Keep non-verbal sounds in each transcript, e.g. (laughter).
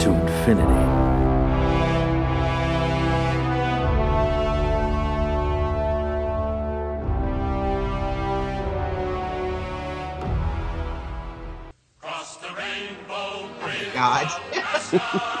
to infinity. God. (laughs)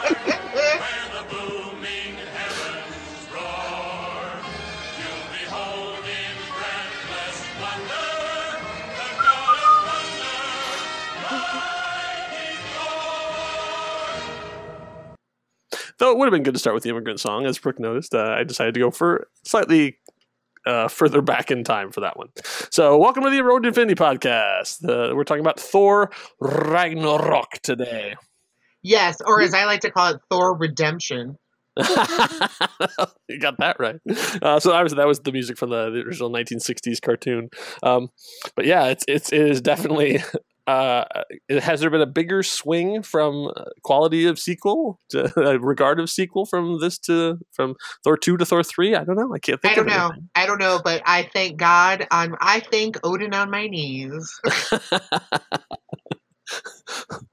would have been good to start with the immigrant song, as Brooke noticed, uh, I decided to go for slightly uh, further back in time for that one. So, welcome to the Road to Infinity podcast. Uh, we're talking about Thor Ragnarok today. yes, or as I like to call it, Thor Redemption. (laughs) you got that right. Uh, so obviously that was the music from the, the original 1960s cartoon. Um, but yeah, it's it's it is definitely. Uh, has there been a bigger swing from uh, quality of sequel to (laughs) uh, regard of sequel from this to from Thor two to Thor three? I don't know. I can't think. I don't know. anything. I don't know, but I thank God. I thank Odin on my knees. (laughs)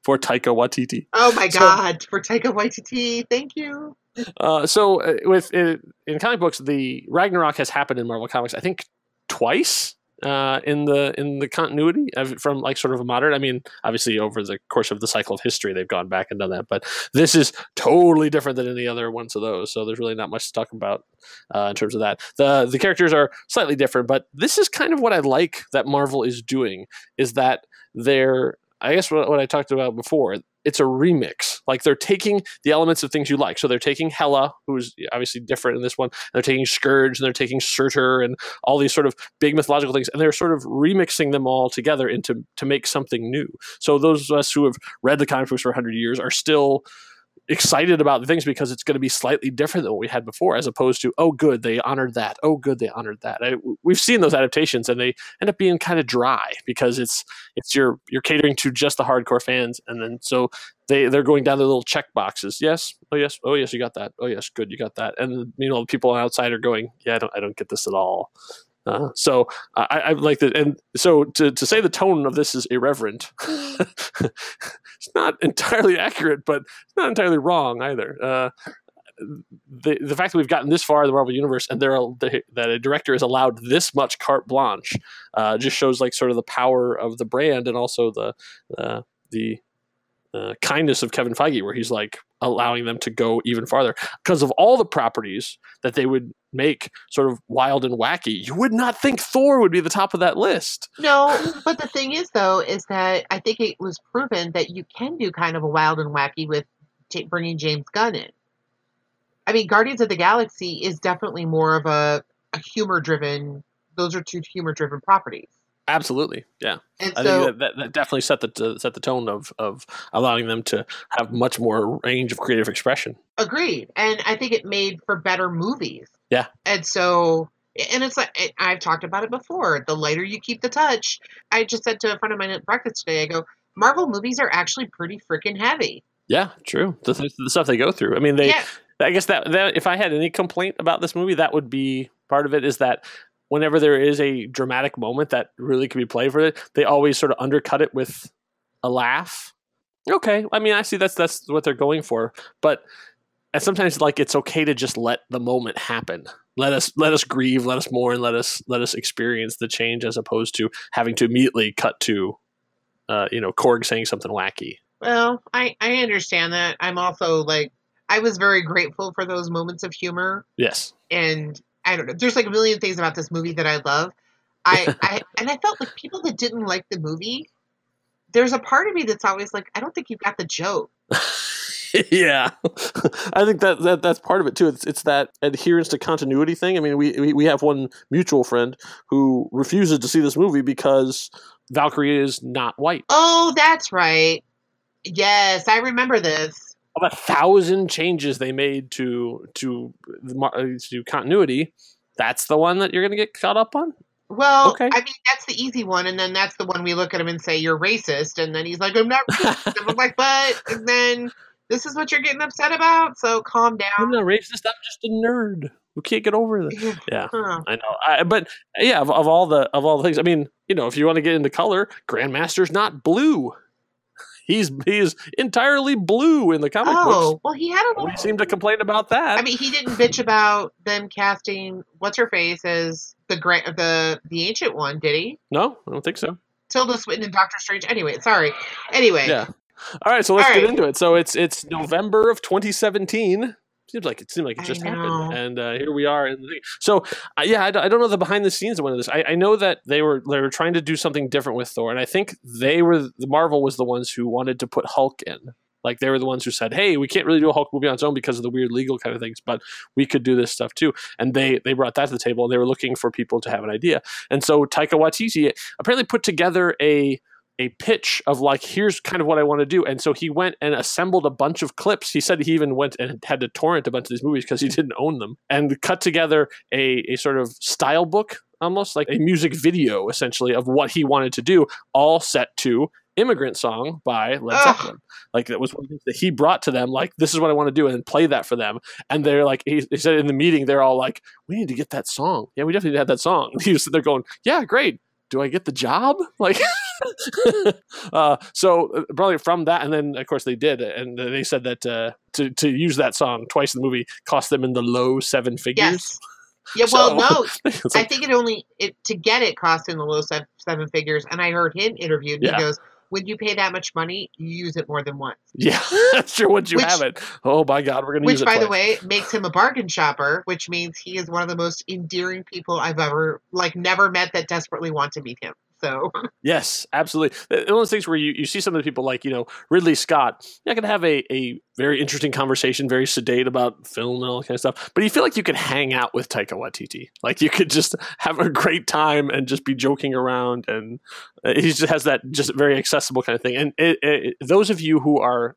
For Taika Waititi. Oh my So- God! For Taika Waititi, thank you. Uh, so uh, with uh, in comic books, the Ragnarok has happened in Marvel Comics. I think twice uh, in the in the continuity of, from like sort of a modern. I mean, obviously over the course of the cycle of history, they've gone back and done that. But this is totally different than any other ones of those. So there's really not much to talk about uh, in terms of that. the The characters are slightly different, but this is kind of what I like that Marvel is doing. Is that they're I guess what, what I talked about before. It's a remix. Like they're taking the elements of things you like. So they're taking Hela, who's obviously different in this one. They're taking Skurge, and they're taking Surtur, and all these sort of big mythological things, and they're sort of remixing them all together into to make something new. So those of us who have read the comic books for hundred years are still excited about the things because it's going to be slightly different than what we had before, as opposed to oh, good, they honored that. Oh, good, they honored that. I, we've seen those adaptations, and they end up being kind of dry because it's it's you're you're catering to just the hardcore fans, and then so they they're going down the little check boxes. Yes, oh yes, oh yes, you got that. Oh yes, good, you got that. And you know, the people outside are going, yeah, I don't I don't get this at all. Uh, so I, I like that, and so to, to say the tone of this is irreverent, (laughs) (laughs) it's not entirely accurate, but it's not entirely wrong either. Uh, the the fact that we've gotten this far in the Marvel universe and there are, that a director is allowed this much carte blanche uh, just shows like sort of the power of the brand and also the uh, the uh, kindness of Kevin Feige, where he's like allowing them to go even farther because of all the properties that they would make sort of wild and wacky. You would not think Thor would be the top of that list. No, (laughs) but the thing is, though, is that I think it was proven that you can do kind of a wild and wacky with t- bringing James Gunn in. I mean, Guardians of the Galaxy is definitely more of a, a humor driven. Those are two humor driven properties, Absolutely, yeah. and I so think that, that, that definitely set the set the tone of of allowing them to have much more range of creative expression. agreed. And I think it made for better movies. Yeah. And so, and it's like I've talked about it before. The lighter you keep the touch. I just said to a friend of mine at breakfast today. I go, Marvel movies are actually pretty freaking heavy. Yeah, true. The, the stuff they go through. I mean, they. yeah. I guess that, that if I had any complaint about this movie, that would be part of it. Is that whenever there is a dramatic moment that really could be played for it, they always sort of undercut it with a laugh. Okay, I mean, I see that's that's what they're going for, but and sometimes like it's okay to just let the moment happen. Let us let us grieve, let us mourn, let us let us experience the change as opposed to having to immediately cut to, uh, you know, Korg saying something wacky. Well, I I understand that. I'm also like I was very grateful for those moments of humor Yes. and I don't know. There's like a million things about this movie that I love. I, (laughs) I and I felt like people that didn't like the movie. There's a part of me that's always like, I don't think you got the joke. (laughs) yeah, (laughs) I think that, that that's part of it too. It's it's that adherence to continuity thing. I mean, we, we we have one mutual friend who refuses to see this movie because Valkyrie is not white. Oh, that's right. Yes, I remember this. Of a thousand changes they made to to uh, to continuity, that's the one that you're going to get caught up on. Well, Okay. I mean, that's the easy one, and then that's the one we look at him and say you're racist, and then he's like, I'm not (laughs) racist. I'm like, but and then this is what you're getting upset about, so calm down. I'm not racist. I'm just a nerd who can't get over this. Yeah. Yeah. Huh. I know, I, but yeah, of, of all the of all the things, I mean, you know, if you want to get into color, Grandmaster's not blue. He's he's entirely blue in the comic oh, books. Oh, well, he had a We little. seem to complain about that. I mean, he didn't bitch about them casting what's her face as the great the the ancient one, did he? no, I don't think so. Tilda Swinton and Doctor Strange. Anyway, sorry. Anyway, Yeah. All right, so let's All get right. into it. So it's it's November of 2017. Seems like it seemed like it just happened, and uh, here we are. In the thing. So uh, yeah, I, don't- I don't know the behind the scenes of one of this. I, I know that they were they were trying to do something different with Thor, and I think they were the Marvel was the ones who wanted to put Hulk in. Like they were the ones who said, "Hey, we can't really do a Hulk movie on its own because of the weird legal kind of things, but we could do this stuff too." And they they brought that to the table, and they were looking for people to have an idea. And so Taika Waititi apparently put together a a pitch of like here's kind of what I want to do. And so he went and assembled a bunch of clips. He said he even went and had to torrent a bunch of these movies because he (laughs) didn't own them and cut together a, a sort of style book, almost like a music video essentially of what he wanted to do, all set to Immigrant Song by Led. Zeppelin. Like that was one of the things that he brought to them, like, this is what I want to do, and play that for them. And they're like, he, he said in the meeting, they're all like, we need to get that song. Yeah, we definitely have that song. (laughs) He was they're going, yeah, great. Do I get the job? (laughs) Like, (laughs) uh, so uh, probably from that, and then of course they did, and they said that uh, to to use that song twice in the movie cost them in the low seven figures. Yes. Yeah. (laughs) Well, So- no. (laughs) It's I think it only it to get it cost in the low seven, seven figures. And I heard him interviewed. Yeah. He goes, "When you pay that much money, you use it more than once." yeah, that's true. Once you Which- have it, oh my god, we're gonna use Which, by the way, makes him a bargain shopper. Which means he is one of the most endearing people I've ever like never met that desperately want to meet him. (laughs) Yes, absolutely. Uh, One of those things where you, you see some of the people like, you know, Ridley Scott, you're going to have a, a very interesting conversation, very sedate about film and all that kind of stuff. But you feel like you could hang out with Taika Waititi. Like you could just have a great time and just be joking around. And uh, he just has that just very accessible kind of thing. And it, it, those of you who are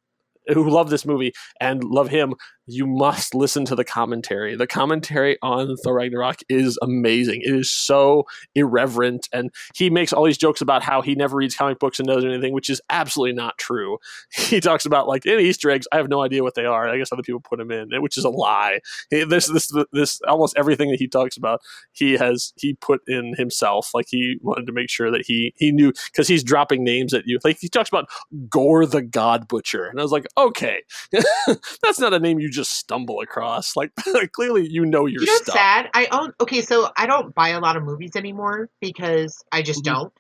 who love this movie and love him, you must listen to the commentary. The commentary on Thor Ragnarok is amazing. It is so irreverent, and he makes all these jokes about how he never reads comic books and knows anything, which is absolutely not true. (laughs) He talks about like any Easter eggs. I have no idea what they are. I guess other people put them in, which is a lie. This this this almost everything that he talks about, he has he put in himself. Like he wanted to make sure that he he knew because he's dropping names at you. Like he talks about Gorr the God Butcher, and I was like, okay, (laughs) that's not a name you just stumble across. Like (laughs) clearly you know your you know sad? I own okay, so I don't buy a lot of movies anymore because I just Mhm. don't.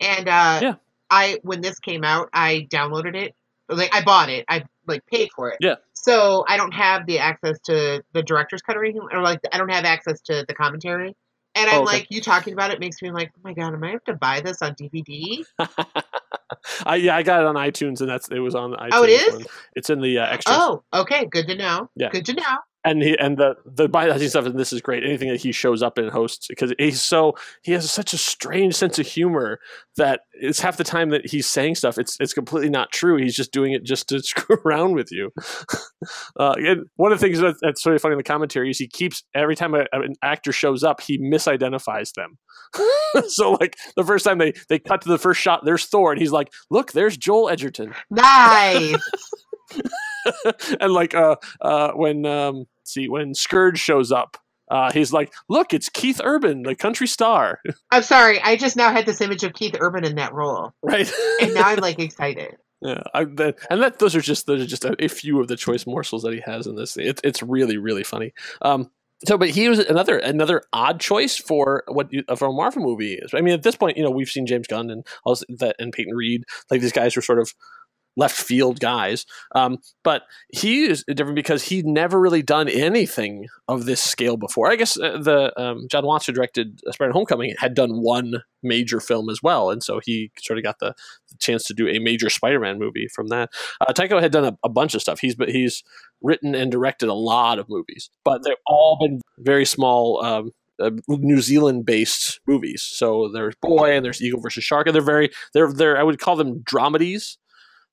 And uh Yeah. I when this came out, I downloaded it. Like I bought it. I like paid for it. Yeah. So I don't have the access to the director's cut or anything, or like I don't have access to the commentary. And I'm Oh, okay. like, you talking about it makes me like, oh my god, am I have to buy this on DVD? (laughs) I, yeah, I got it on iTunes, and that's it was on iTunes. Oh, it is? one. It's in the uh, extras. Oh, okay, good to know. Yeah. Good to know. And he and the the scenes stuff and this is great. Anything that he shows up and hosts because he's so he has such a strange sense of humor that it's half the time that he's saying stuff it's it's completely not true. He's just doing it just to (laughs) screw around with you. (laughs) Uh, and one of the things that, that's really funny in the commentary is he keeps every time a, an actor shows up he misidentifies them. (laughs) So like the first time they they cut to the first shot there's thor and he's like look there's joel edgerton. Nice. (laughs) and like uh uh when um see when Skurge shows up uh he's like look it's Keith Urban the country star. (laughs) I'm sorry. I just now had this image of Keith Urban in that role, right. And now I'm like (laughs) excited. yeah I, that, and that those are just those are just a, a few of the choice morsels that he has in this it's it's really really funny. Um so but he was another another odd choice for what you, for a Marvel movie is. I mean at this point you know we've seen James Gunn and also that and Peyton Reed like these guys were sort of left field guys. Um, but he is different because he'd never really done anything of this scale before. I guess uh, the um, John Watts who directed Spider-Man: Homecoming had done one major film as well, and so he sort of got the, the chance to do a major Spider-Man movie from that. Uh, Taika had done a, a bunch of stuff. He's but he's written and directed a lot of movies, but they've all been very small. Um, uh, New Zealand based movies. So there's Boy and there's Eagle versus Shark, and they're very they're they're I would call them dramedies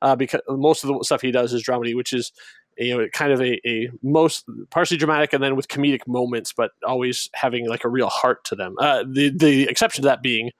uh, because most of the stuff he does is dramedy, which is you know kind of a, a most partially dramatic and then with comedic moments, but always having like a real heart to them. Uh, the the exception to that being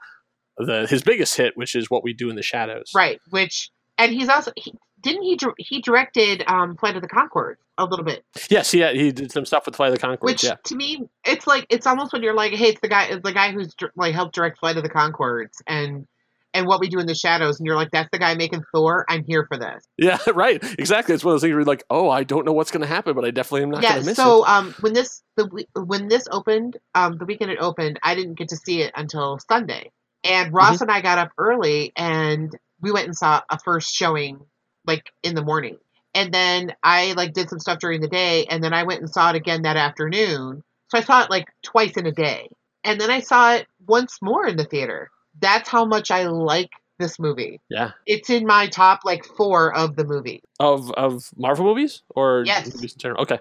the his biggest hit, which is what we do in the shadows. Right. Which and he's also he, didn't he he directed um, Flight of the Conchords a little bit, Yes, he had, he did some stuff with Flight of the Conchords. which yeah, to me it's like it's almost when you're like, hey, it's the guy it's the guy who's like helped direct Flight of the Conchords and and what we do in the shadows, and you're like, that's the guy making Thor. I'm here for this. yeah, (laughs) right, exactly. It's one of those things where you're like, oh, I don't know what's going to happen, but I definitely am not going to miss So it. um, when this the when this opened, um, the weekend it opened, I didn't get to see it until Sunday, and Ross Mm-hmm. and I got up early and we went and saw a first showing like in the morning. And then I like did some stuff during the day and then I went and saw it again that afternoon. So I saw it like twice in a day. And then I saw it once more in the theater. That's how much I like this movie. Yeah, It's in my top like 4 of the movie. of of Marvel movies or Yes. movies in general. Okay.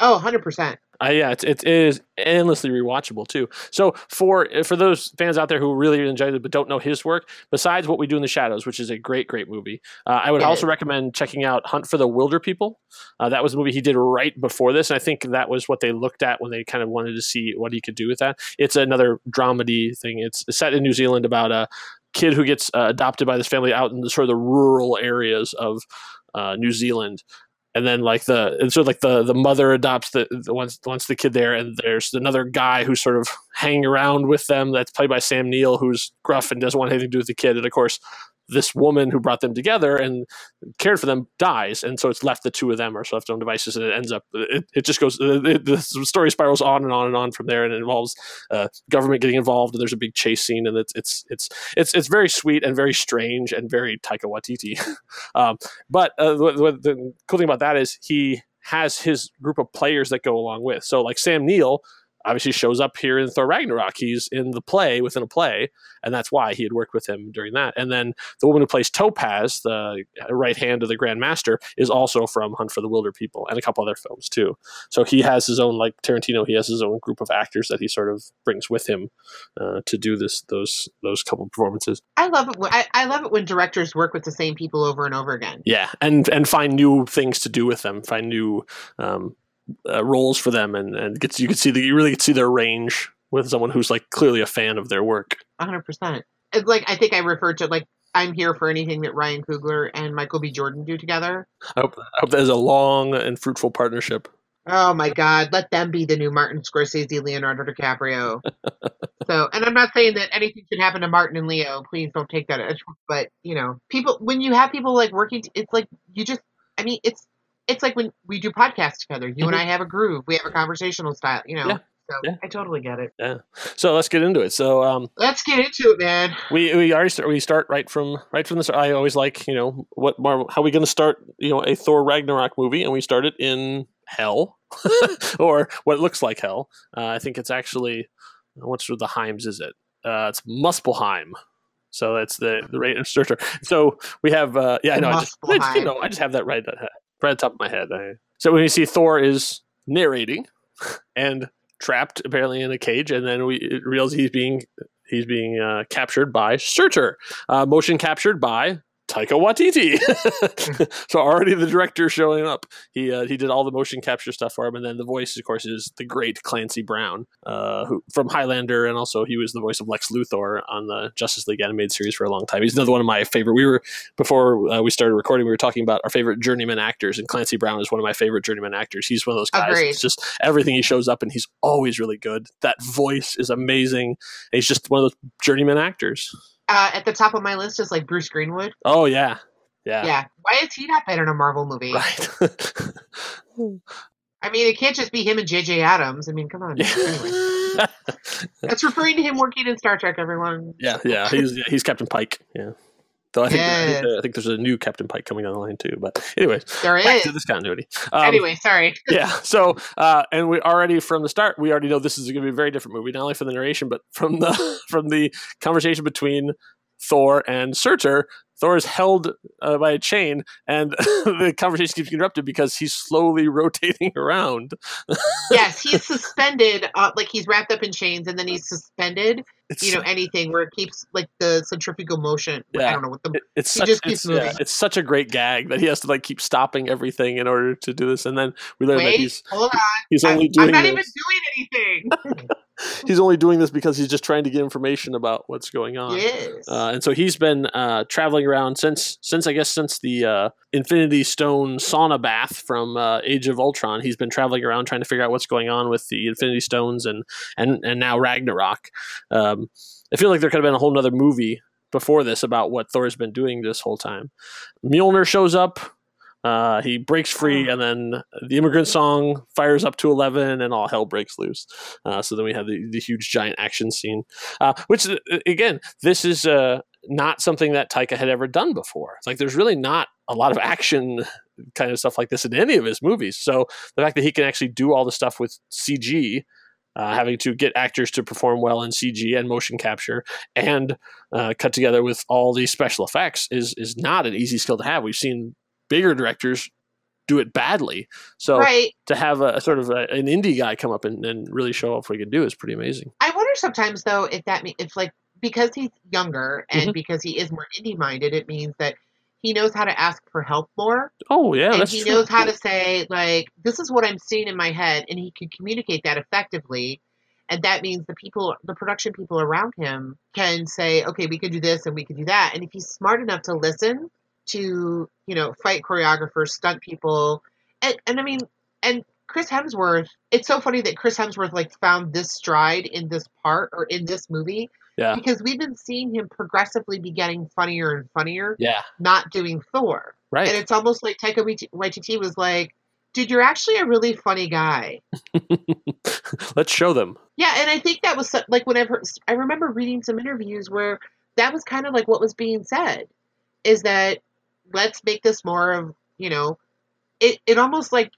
Oh, 100%. Uh, yeah, it's, it is endlessly rewatchable too. So for for those fans out there who really enjoyed it but don't know his work, besides what we do in the shadows, which is a great great movie, uh, I would It also is. recommend checking out Hunt for the Wilderpeople. Uh, that was a movie he did right before this, and I think that was what they looked at when they kind of wanted to see what he could do with that. It's another dramedy thing. It's set in New Zealand about a kid who gets uh, adopted by this family out in the sort of the rural areas of uh, New Zealand and then like the and so like the the mother adopts the, the wants wants the kid there and there's another guy who's sort of hanging around with them that's played by Sam Neill who's gruff and doesn't want anything to do with the kid. And of course this woman who brought them together and cared for them dies and so it's left the two of them are left own devices and it ends up it, it just goes it, the story spirals on and on and on from there and it involves uh, government getting involved and there's a big chase scene and it's it's it's it's it's very sweet and very strange and very Taika Waititi (laughs) um, but uh, what the cool thing about that is he has his group of players that go along with. So like Sam Neill obviously shows up here in Thor Ragnarok. He's in the play within a play, and that's why he had worked with him during that. And then the woman who plays Topaz, the right hand of the Grand Master, is also from Hunt for the Wilderpeople and a couple other films too. So he has his own like Tarantino. He has his own group of actors that he sort of brings with him uh, to do this those those couple performances. I love it. When, I, I love it when directors work with the same people over and over again. Yeah, and and find new things to do with them, find new um, uh, roles for them, and and gets you can see that you really can see their range with someone who's like clearly a fan of their work. hundred percent. It's like I think I referred to like I'm here for anything that Ryan Coogler and Michael B. Jordan do together. I hope, I hope that is a long and fruitful partnership. Oh my God, let them be the new Martin Scorsese, Leonardo DiCaprio. (laughs) so, and I'm not saying that anything should happen to Martin and Leo. Please don't take that as, but you know, people when you have people like working, it's like you just. I mean, it's it's like when we do podcasts together. You and I have a groove. We have a conversational style. You know. Mm-hmm. Yeah. So Yeah. I totally get it. Yeah. So let's get into it. So um, Let's get into it, man. we we already start, we start right from right from the start. I always like you know what Marvel how are we going to start you know a Thor Ragnarok movie and we start it in hell (laughs) or what looks like hell. Uh, I think it's actually what's the Heims is it? Uh, it's Muspelheim. So that's the the rate of searcher. So we have uh, yeah I know I just, I just- you know I just have that right right at the top of my head. I, so when you see Thor is narrating and trapped apparently in a cage, and then we realize he's being he's being uh, captured by Surtur, uh, motion captured by Taika Waititi. (laughs) so already the director showing up. He uh, he did all the motion capture stuff for him, and then the voice, of course, is the great Clancy Brown, uh, who from Highlander, and also he was the voice of Lex Luthor on the Justice League animated series for a long time. He's another one of my favorite. We were before uh, we started recording, we were talking about our favorite journeyman actors, and Clancy Brown is one of my favorite journeyman actors. He's one of those guys. It's just everything he shows up, and he's always really good. That voice is amazing. And he's just one of those journeyman actors. Uh, at the top of my list is like Bruce Greenwood. Oh yeah, yeah, Yeah. Why is he not been in a Marvel movie? right. (laughs) I mean, it can't just be him and J.J. Abrams. I mean, come on. Anyway, yeah, (laughs) that's referring to him working in Star Trek. Everyone. yeah, yeah. He's yeah, he's Captain Pike. Yeah. Though I think, I, think Yes. I think there's a new Captain Pike coming on the line too. But anyway, There back is. to this continuity. Um, anyway, sorry. (laughs) yeah. So, uh, and we already from the start, we already know this is going to be a very different movie, not only from the narration, but from the (laughs) from the conversation between Thor and Surtur. Thor is held uh, by a chain, and (laughs) the conversation keeps interrupted because he's slowly (laughs) rotating around. yes, he's (laughs) suspended, uh, like he's wrapped up in chains, and then he's suspended. It's, You know, anything where it keeps like the centrifugal motion. I don't know what the it- it's he such just it's, yeah, it's such a great gag that he has to like keep stopping everything in order to do this, and then we learn that he's hold on, he's I'm, only I'm not this. even doing anything. (laughs) he's only doing this because he's just trying to get information about what's going on. yes. Uh, and so he's been uh, traveling around since since I guess since the uh, Infinity Stone sauna bath from uh, Age of Ultron. He's been traveling around trying to figure out what's going on with the Infinity Stones and and and now Ragnarok. Um, I feel like there could have been a whole nother movie before this about what Thor's been doing this whole time. Mjolnir shows up. Uh, he breaks free, and then the immigrant song fires up to 11, and all hell breaks loose. Uh, so then we have the, the huge giant action scene, uh, which, uh, again, this is uh, not something that Taika had ever done before. Like there's really not a lot of action kind of stuff like this in any of his movies. So the fact that he can actually do all the stuff with CG, uh, having to get actors to perform well in CG and motion capture, and uh, cut together with all these special effects is is not an easy skill to have. We've seen bigger directors do it badly. So right. to have a, a sort of a, an indie guy come up and, and really show off what he can do is pretty amazing. I wonder sometimes though if that means if like because he's younger and Mhm. because he is more indie minded, it means that he knows how to ask for help more, Oh yeah, and he true. knows how to say like this is what I'm seeing in my head, and he can communicate that effectively. And that means the people, the production people around him, can say, okay, we can do this and we can do that. And if he's smart enough to listen to, you know, fight choreographers, stunt people, and and I mean, and Chris Hemsworth, it's so funny that Chris Hemsworth like found this stride in this part or in this movie Yeah. because we've been seeing him progressively be getting funnier and funnier, Yeah, not doing Thor. right. And it's almost like Taika Waiti- Waititi was like, dude, you're actually a really funny guy. (laughs) Let's show them. Yeah, and I think that was like whenever I remember reading some interviews where that was kind of like what was being said is that let's make this more of, you know, it it almost like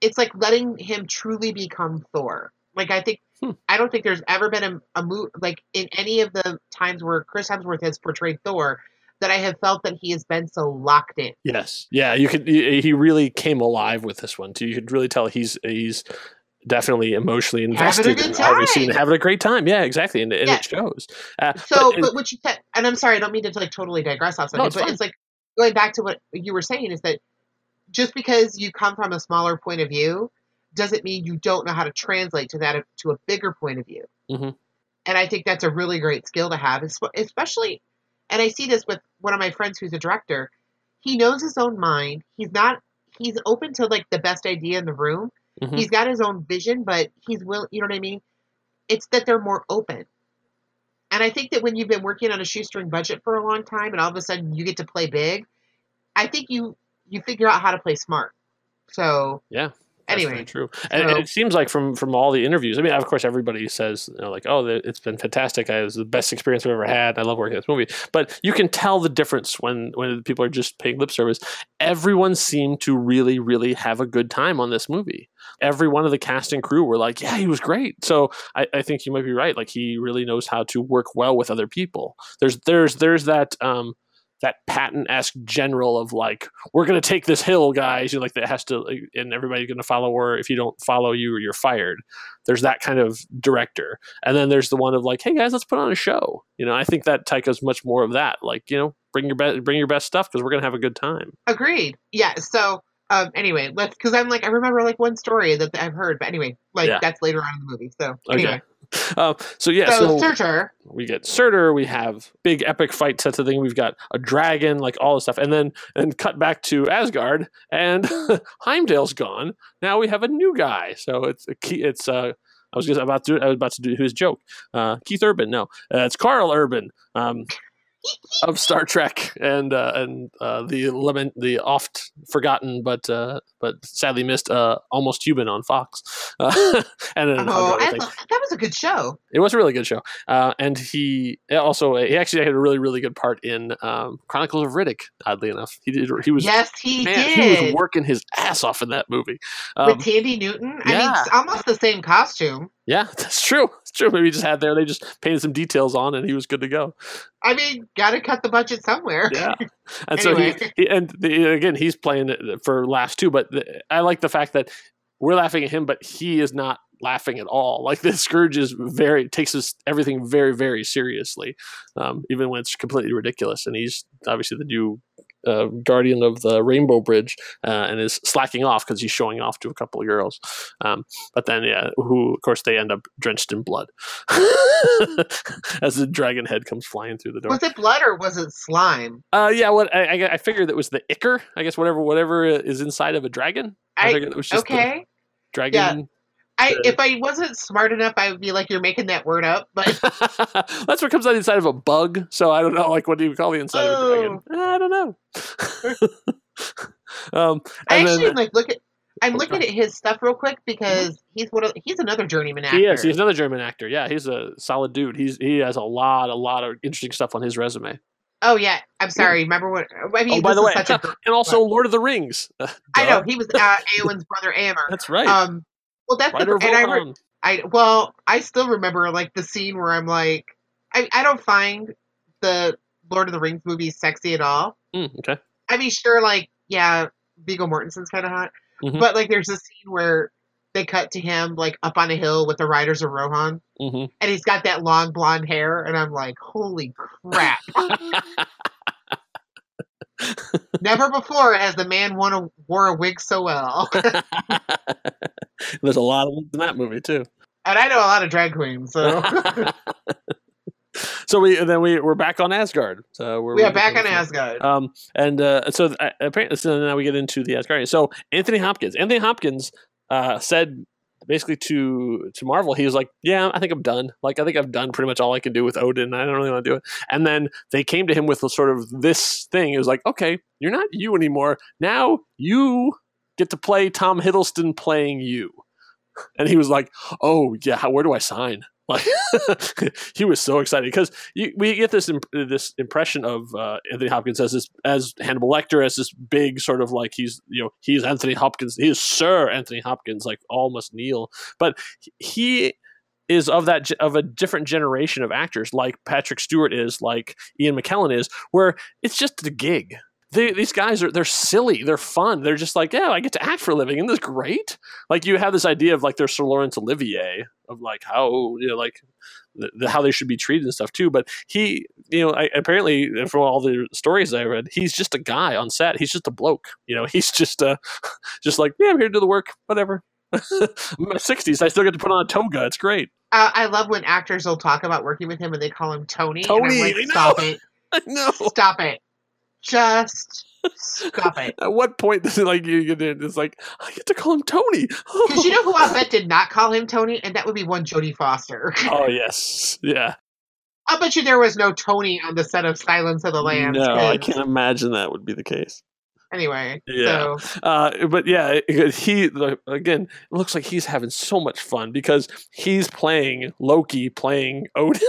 it's like letting him truly become Thor. Like I think Hmm. I don't think there's ever been a, a move like in any of the times where Chris Hemsworth has portrayed Thor that I have felt that he has been so locked in. Yes. Yeah, you could. He really came alive with this one too. You could really tell he's he's definitely emotionally invested in good every scene, time. having a great time. Yeah, exactly, and, and Yeah. it shows. Uh, So, but but what you said, and I'm sorry, I don't mean to like totally digress off No, something, it's but fine. it's like going back to what you were saying is that just because you come from a smaller point of view doesn't mean you don't know how to translate to that to a bigger point of view. Mhm. And I think that's a really great skill to have, especially. And I see this with one of my friends who's a director. He knows his own mind. He's not. He's open to like the best idea in the room. Mhm. He's got his own vision, but he's will. You know what I mean? It's that they're more open. And I think that when you've been working on a shoestring budget for a long time, and all of a sudden you get to play big, I think you you figure out how to play smart. So yeah. Anyway, true. And, so- it seems like from from all the interviews. I mean, of course, everybody says you know, like, "Oh, it's been fantastic. I, it was the best experience I've ever had. I love working on this movie." But you can tell the difference when when people are just paying lip service. Everyone seemed to really, really have a good time on this movie. Every one of the cast and crew were like, "Yeah, he was great." So I, I think you might be right. Like he really knows how to work well with other people. There's there's there's that. Um, that Patton esque general of like, we're gonna take this hill, guys. You know, like that has to, and everybody's gonna follow, or if you don't follow you, you're fired. There's that kind of director, and then there's the one of like, hey guys, let's put on a show. You know, I think that Taika's much more of that. Like, you know, bring your best, bring your best stuff because we're gonna have a good time. agreed. Yeah. So um, anyway, let's because I'm like I remember like one story that I've heard, but anyway, like Yeah. that's later on in the movie. So anyway, Uh, so yeah, so, so, Surtur. we get Surtur, we have big epic fight sets of thing. We've got a dragon, like all this stuff, and then and cut back to Asgard, and (laughs) Heimdall's gone. Now we have a new guy. So it's a key. It's uh, I was just about to I was about to do his joke. Uh, Keith Urban, no, uh, it's Karl Urban. Um, of Star Trek and uh, and uh, the lament the oft forgotten but uh, but sadly missed uh, almost human on Fox (laughs) uh, and Oh, I thought, that was a good show. It was a really good show, uh, and he also he actually had a really really good part in um, Chronicles of Riddick. Oddly enough, he did he was yes, he man, did. he was working his ass off in that movie. Um, with Thandie Newton. I mean, yeah. it's almost the same costume. Yeah, (laughs) that's true. It's true. Maybe he just had there. They just painted some details on, and he was good to go. I mean, got to cut the budget somewhere. Yeah, (laughs) and so he, he and the, again he's playing it for laughs too. But the, I like the fact that we're laughing at him, but he is not laughing at all. Like (laughs) the Skurge is very takes his everything very very seriously, um, even when it's completely ridiculous. And he's obviously the new. Uh, guardian of the Rainbow Bridge, uh, and is slacking off because he's showing off to a couple of girls. Um, but then, yeah, who of course they end up drenched in blood (laughs) as the dragon head comes flying through the door. Was it blood or was it slime? Uh, yeah. What I, I, I figured it was the ichor. I guess whatever whatever is inside of a dragon. I, I- it was just Okay. dragon. I if I wasn't smart enough, I would be like, "You're making that word up." But (laughs) That's what comes the inside of a bug. So I don't know. Like, what do you call the inside of a dragon? Oh. I don't know. (laughs) um, I actually then like look at. I'm Oh, looking at his stuff real quick because he's one of he's another journeyman actor. he is. He's another German actor. Yeah, he's a solid dude. He's he has a lot, a lot of interesting stuff on his resume. oh yeah, I'm sorry. Remember what? I mean, oh, by the way, a (laughs) and also Lord of the Rings. Uh, I know he was uh, Eowyn's brother Eomer. That's right. Um, well, that's Rider the, and I, re- I well, I still remember like the scene where I'm like, I, I don't find the Lord of the Rings movies sexy at all. Mm, okay. I mean, sure, like yeah, Viggo Mortensen's kind of hot, Mhm. but like there's a scene where they cut to him like up on a hill with the riders of Rohan, hmm and he's got that long blonde hair, and I'm like, holy crap! (laughs) Never before has the man worn a, wore a wig so well, (laughs) (laughs) There's a lot of in that movie too. and I know a lot of drag queens, so (laughs) so we then we we're back on Asgard. So we're we are back on Asgard. Um, and uh, so uh, apparently, so now we get into the Asgardian. So Anthony Hopkins, Anthony Hopkins uh, said basically to to Marvel, he was like, "Yeah, I think I'm done. Like, I think I've done pretty much all I can do with Odin. I don't really want to do it." And then they came to him with a sort of this thing. It was like, "Okay, you're not you anymore. Now you get to play Tom Hiddleston playing you." And he was like, "Oh yeah, where do I sign?" Like (laughs) he was so excited because we get this imp- this impression of uh, Anthony Hopkins as this as Hannibal Lecter as this big sort of like he's you know he's Anthony Hopkins he is Sir Anthony Hopkins like all must kneel but he is of that of a different generation of actors like Patrick Stewart is like Ian McKellen is where it's just the gig. They, these guys are they're silly they're fun they're just like yeah I get to act for a living isn't this great like you have this idea of like their Sir Laurence Olivier of like how you know like the, the, how they should be treated and stuff too. But he, you know, I, apparently from all the stories I read, he's just a guy on set. He's just a bloke. You know, (laughs) he's just uh, (laughs) just like yeah, I'm here to do the work. Whatever. (laughs) My sixties. I still get to put on a toga. It's great. Uh, I love when actors will talk about working with him and they call him Tony. and I'm Tony, like, stop it, I know. stop it, just stop it. (laughs) At what point does it like you get in? It's like I get to call him Tony. (laughs) Because you know who I bet did not call him Tony, and that would be one Jodie Foster. (laughs) oh yes, yeah. I bet you there was no Tony on the set of Silence of the Lambs. no, I can't imagine that would be the case. Anyway, Yeah. so Uh, but yeah, he again it looks like he's having so much fun because he's playing Loki, playing Odin,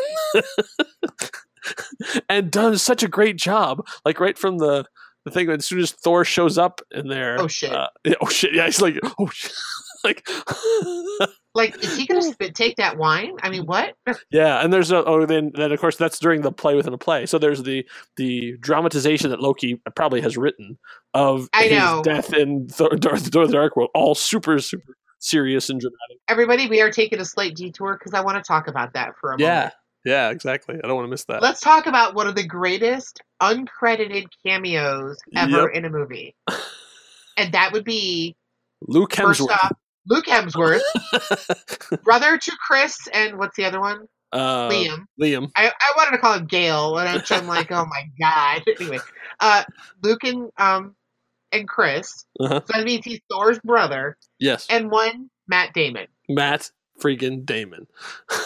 (laughs) and does such a great job. Like right from the the thing, as soon as Thor shows up in there, Oh, shit. uh, yeah, oh shit, yeah, he's like, oh shit, (laughs) like. (laughs) like, is he gonna spit, take that wine? I mean, what? Yeah, and there's a oh then then of course that's during the play within a play. So there's the the dramatization that Loki probably has written of I his know. death in Thor, Thor, Thor the Dark World, all super super serious and dramatic. Everybody, we are taking a slight detour because I want to talk about that for a Yeah, moment. Yeah, exactly. I don't want to miss that. Let's talk about one of the greatest uncredited cameos ever in a movie, and that would be Luke first Hemsworth, off Luke Hemsworth, (laughs) brother to Chris, and what's the other one? uh, Liam. Liam. I, I wanted to call him Gail, and I'm, I'm like, oh my god. (laughs) Anyway, uh, Luke and um and Chris. Uh-huh. So that means he's Thor's brother, Yes, and one Matt Damon. Matt freaking Damon. (laughs)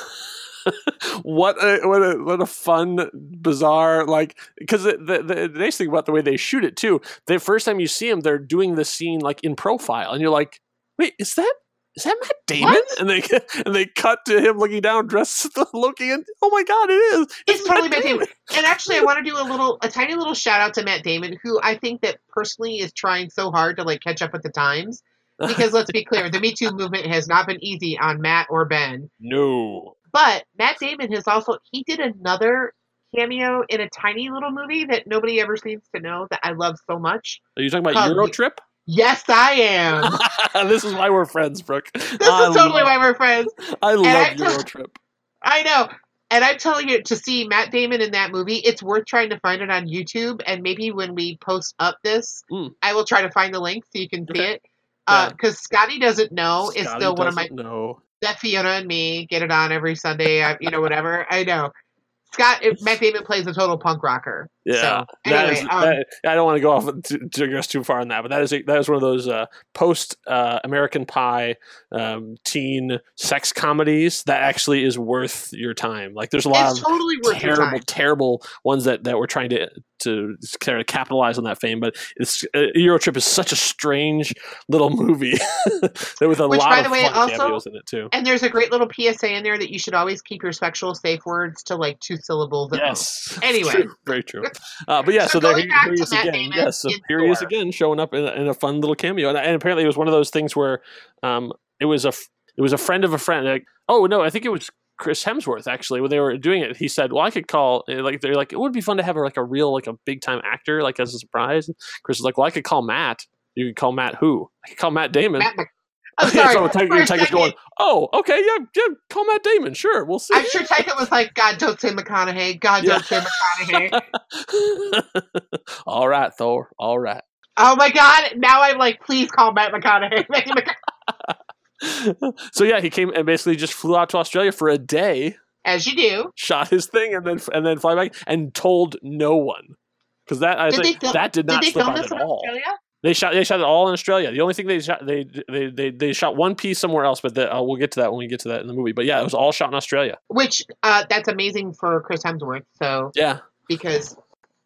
(laughs) what a what a what a fun bizarre like because the, the the nice thing about the way they shoot it too the first time you see him they're doing the scene like in profile and you're like wait is that is that Matt Damon What? and they (laughs) and they cut to him looking down dressed Loki and oh my god it is It's totally Matt Damon. And actually, I want to do a (laughs) little, a tiny little shout out to Matt Damon, who I think that personally is trying so hard to like catch up with the times Because let's be clear, the Me Too movement has not been easy on Matt or Ben. no. But Matt Damon has also he did another cameo in a tiny little movie that nobody ever seems to know that I love so much. Are you talking about Euro Trip? Yes, I am. (laughs) this is why we're friends, Brooke. (laughs) This is totally why we're friends. I I love told- Euro Trip. I know. And I'm telling you, to see Matt Damon in that movie, it's worth trying to find it on YouTube. And maybe when we post up this, Mm. I will try to find the link so you can see Okay. it. Yeah. Because Scotty doesn't know is still one of my know. That Fiona and me get it on every Sunday. I, you know, whatever. I know. Scott Matt Damon plays a total punk rocker. Yeah, So, anyway, is- um, that- I don't want to go off to, digress too far on that, but that is a, that is one of those uh, post uh, American Pie um, teen sex comedies that actually is worth your time. Like, there's a lot of totally terrible, terrible ones that, that were trying to to kind of capitalize on that fame. But it's uh, Euro Trip is such a strange little movie (laughs) with a Which, lot by of the way, fun also- cameos in it too. And there's a great little PSA in there that you should always keep your sexual safe words to like two syllables. Most. Yes. (laughs) Anyway. Very true. Uh, but yeah, so, So there he, he is again. Damon Yes, so here he is again, showing up in a, in a fun little cameo, and, and apparently it was one of those things where um, it was a it was a friend of a friend. Like, oh no, I think it was Chris Hemsworth actually when they were doing it. He said, "Well, I could call eh, like they're like it would be fun to have a, like a real like a big time actor like as a surprise." Chris was like, "Well, I could call Matt. You could call Matt who? I could call Matt Damon." Matt (laughs) I'm sorry. so Taika, for Taika's second, going, "Oh, okay, yeah, yeah, call Matt Damon. Sure, we'll see." I'm sure Taika was like, God, don't say McConaughey. God, Yeah. don't say McConaughey. (laughs) all right, Thor. All right. oh my God. Now I'm like, please call Matt McConaughey. (laughs) So yeah, he came and basically just flew out to Australia for a day, As you do. shot his thing, and then and then fly back and told no one because that I Did think film, that did not they slip film out this at in all. Australia? They shot they shot it all in Australia. The only thing they shot they they they, they shot one piece somewhere else, but the, uh, we'll get to that when we get to that in the movie. But yeah, it was all shot in Australia. Which, uh, that's amazing for Chris Hemsworth. So, Yeah, because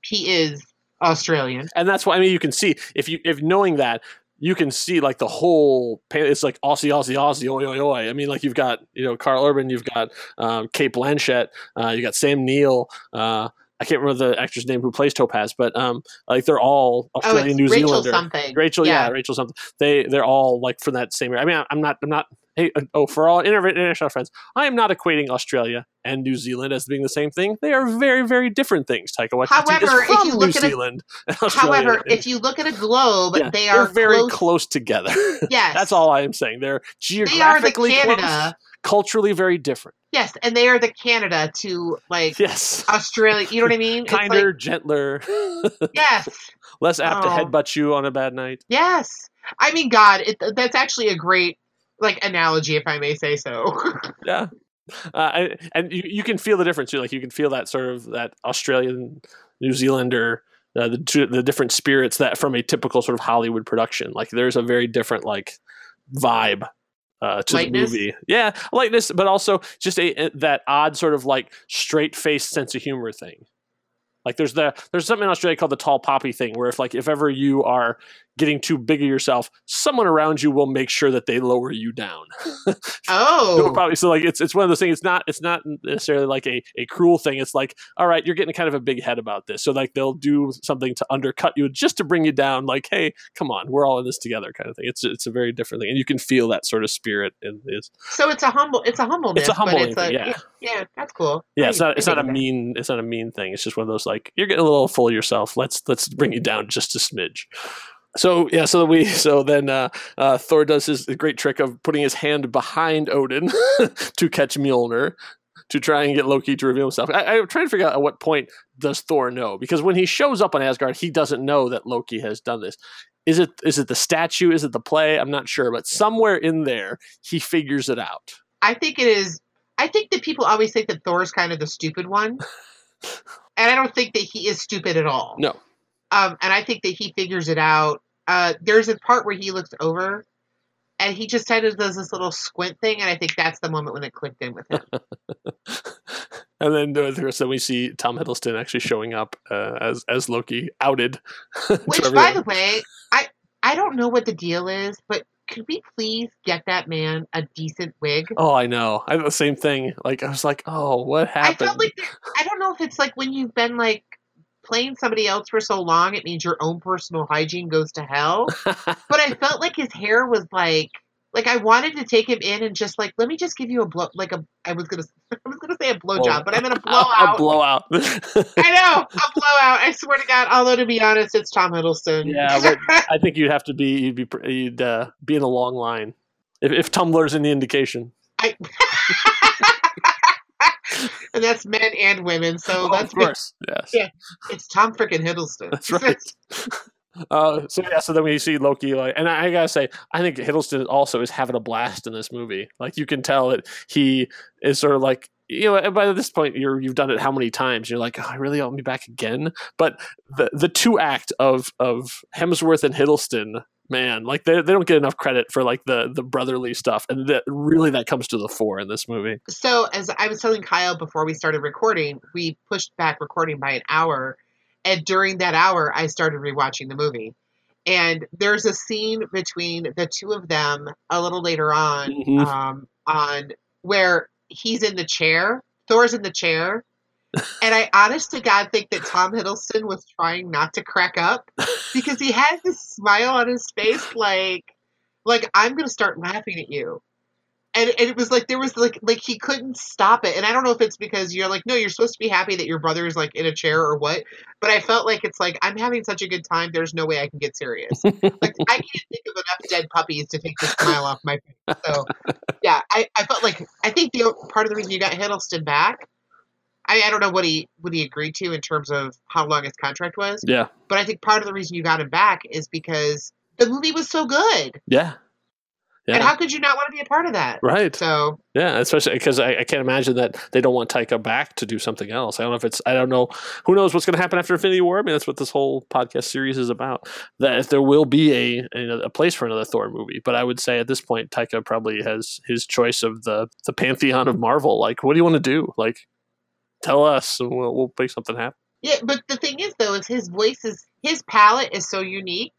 he is Australian. and that's why I mean you can see if you if knowing that you can see like the whole it's like Aussie Aussie Aussie oi oi oi. I mean like you've got you know Karl Urban, you've got um, Cate Blanchett, uh, you got Sam Neill. Uh, I can't remember the actor's name who plays Topaz, but um, like they're all Oh, Australian it's New Rachel Zealander. something. Rachel, yeah. Rachel something. They they're all like from that same area. I mean, I'm not I'm not. Hey, uh, oh, for all international friends, I am not equating Australia and New Zealand as being the same thing. They are very very different things. Taika Waititi However, is if from you New look at a- Zealand. and However, if you look at a globe, Yeah, they they're very close. close, together. (laughs) Yes. That's all I am saying. They're They are the geographically Canada. close, culturally very different. Yes, and they are the Canada to like Yes, Australia. You know what I mean? (laughs) Kinder, like- gentler, (laughs) yes. less apt to Oh. headbutt you on a bad night. Yes. I mean, God, it, that's actually a great like analogy, if I may say so. (laughs) Yeah. Uh, and and you, you can feel the difference too. Like you can feel that sort of that Australian, New Zealander, uh, the two- the different spirits that from a typical sort of Hollywood production. Like there's a very different like vibe uh, to Lightness? the movie. Yeah, lightness, but also just a, a- that odd sort of like straight faced sense of humor thing. Like there's the there's something in Australia called the tall poppy thing, where if like if ever you are getting too big of yourself, someone around you will make sure that they lower you down. (laughs) oh. Probably so like it's it's one of those things it's not it's not necessarily like a, a cruel thing it's like all right you're getting kind of a big head about this so like they'll do something to undercut you just to bring you down like hey come on we're all in this together kind of thing it's it's a very different thing and you can feel that sort of spirit in this So it's a humble. It's a humbleness. It's a humbling but it's a, thing, yeah. yeah. that's cool. yeah it's not it's not a mean it's not a mean thing it's just one of those like you're getting a little full of yourself. Let's let's bring you down just a smidge. So yeah so we so then uh, uh, thor does his great trick of putting his hand behind odin (laughs) to catch mjolnir to try and get loki to reveal himself. I, i'm trying to figure out at what point does thor know? Because when he shows up on asgard he doesn't know that loki has done this. Is it is it the statue? Is it the play? I'm not sure but somewhere in there he figures it out. I think it is. I think that people always think that Thor's kind of the stupid one, (laughs) and I don't think that he is stupid at all. no Um, and I think that he figures it out. Uh, there's a part where he looks over, and he just kind of does this little squint thing, and I think that's the moment when it clicked in with him. (laughs) and then uh, there's- then we see Tom Hiddleston actually showing up uh, as as Loki outed. (laughs) Which, by the way, I I don't know what the deal is, but could we please get that man a decent wig? oh, I know. I have the same thing. Like I was like, oh, what happened? I felt like I don't know if it's like when you've been like playing somebody else for so long, it means your own personal hygiene goes to hell. (laughs) but I felt like his hair was like like I wanted to take him in and just like let me just give you a blow like a I was gonna (laughs) I was gonna say a blowjob, but I'm gonna blow out a (laughs) out. blowout. (laughs) I know a blowout. I swear to God. Although to be honest, it's Tom Hiddleston. yeah, I think you'd have to be you'd be you'd uh, be in a long line if, if Tumblr's in the indication. I, and that's men and women. So Oh, that's of course, yes, Yeah. it's Tom freaking Hiddleston. that's right. Uh, so yeah, so then we see Loki, like, and I, I gotta say, I think Hiddleston also is having a blast in this movie. Like you can tell that he is sort of like, you know, by this point you're you've done it how many times? You're like, oh, I really want me back again. But the the two act of of Hemsworth and Hiddleston, man, like they they don't get enough credit for like the the brotherly stuff, and that really that comes to the fore in this movie. So, as I was telling Kyle before we started recording, we pushed back recording by an hour. And during that hour, I started rewatching the movie. And there's a scene between the two of them a little later on, Mhm. um, on where he's in the chair, Thor's in the chair. and I honest to God think that Tom Hiddleston was trying not to crack up because he had this smile on his face like like I'm gonna start laughing at you and, and it was like there was like like he couldn't stop it. And i don't know if it's because you're like no you're supposed to be happy that your brother is like in a chair or what. But i felt like it's like i'm having such a good time there's no way i can get serious. (laughs) Like i can't think of enough dead puppies to take the smile off my face. So yeah i, I felt like i think the part of the reason you got hiddleston back I, I don't know what he what he agreed to in terms of how long his contract was. Yeah, but i think part of the reason you got him back is because the movie was so good. Yeah, yeah. and how could you not want to be a part of that right. so Yeah, especially because I, I can't imagine that they don't want Taika back to do something else. I don't know if it's I don't know who knows what's going to happen after Infinity War. I mean, that's what this whole podcast series is about. That if there will be a a, a place for another Thor movie, but I would say at this point Taika probably has his choice of the the pantheon of Marvel. Like, what do you want to do? Like, tell us, and we'll we'll make something happen. Yeah, but the thing is, though, is his voice is his palette is so unique.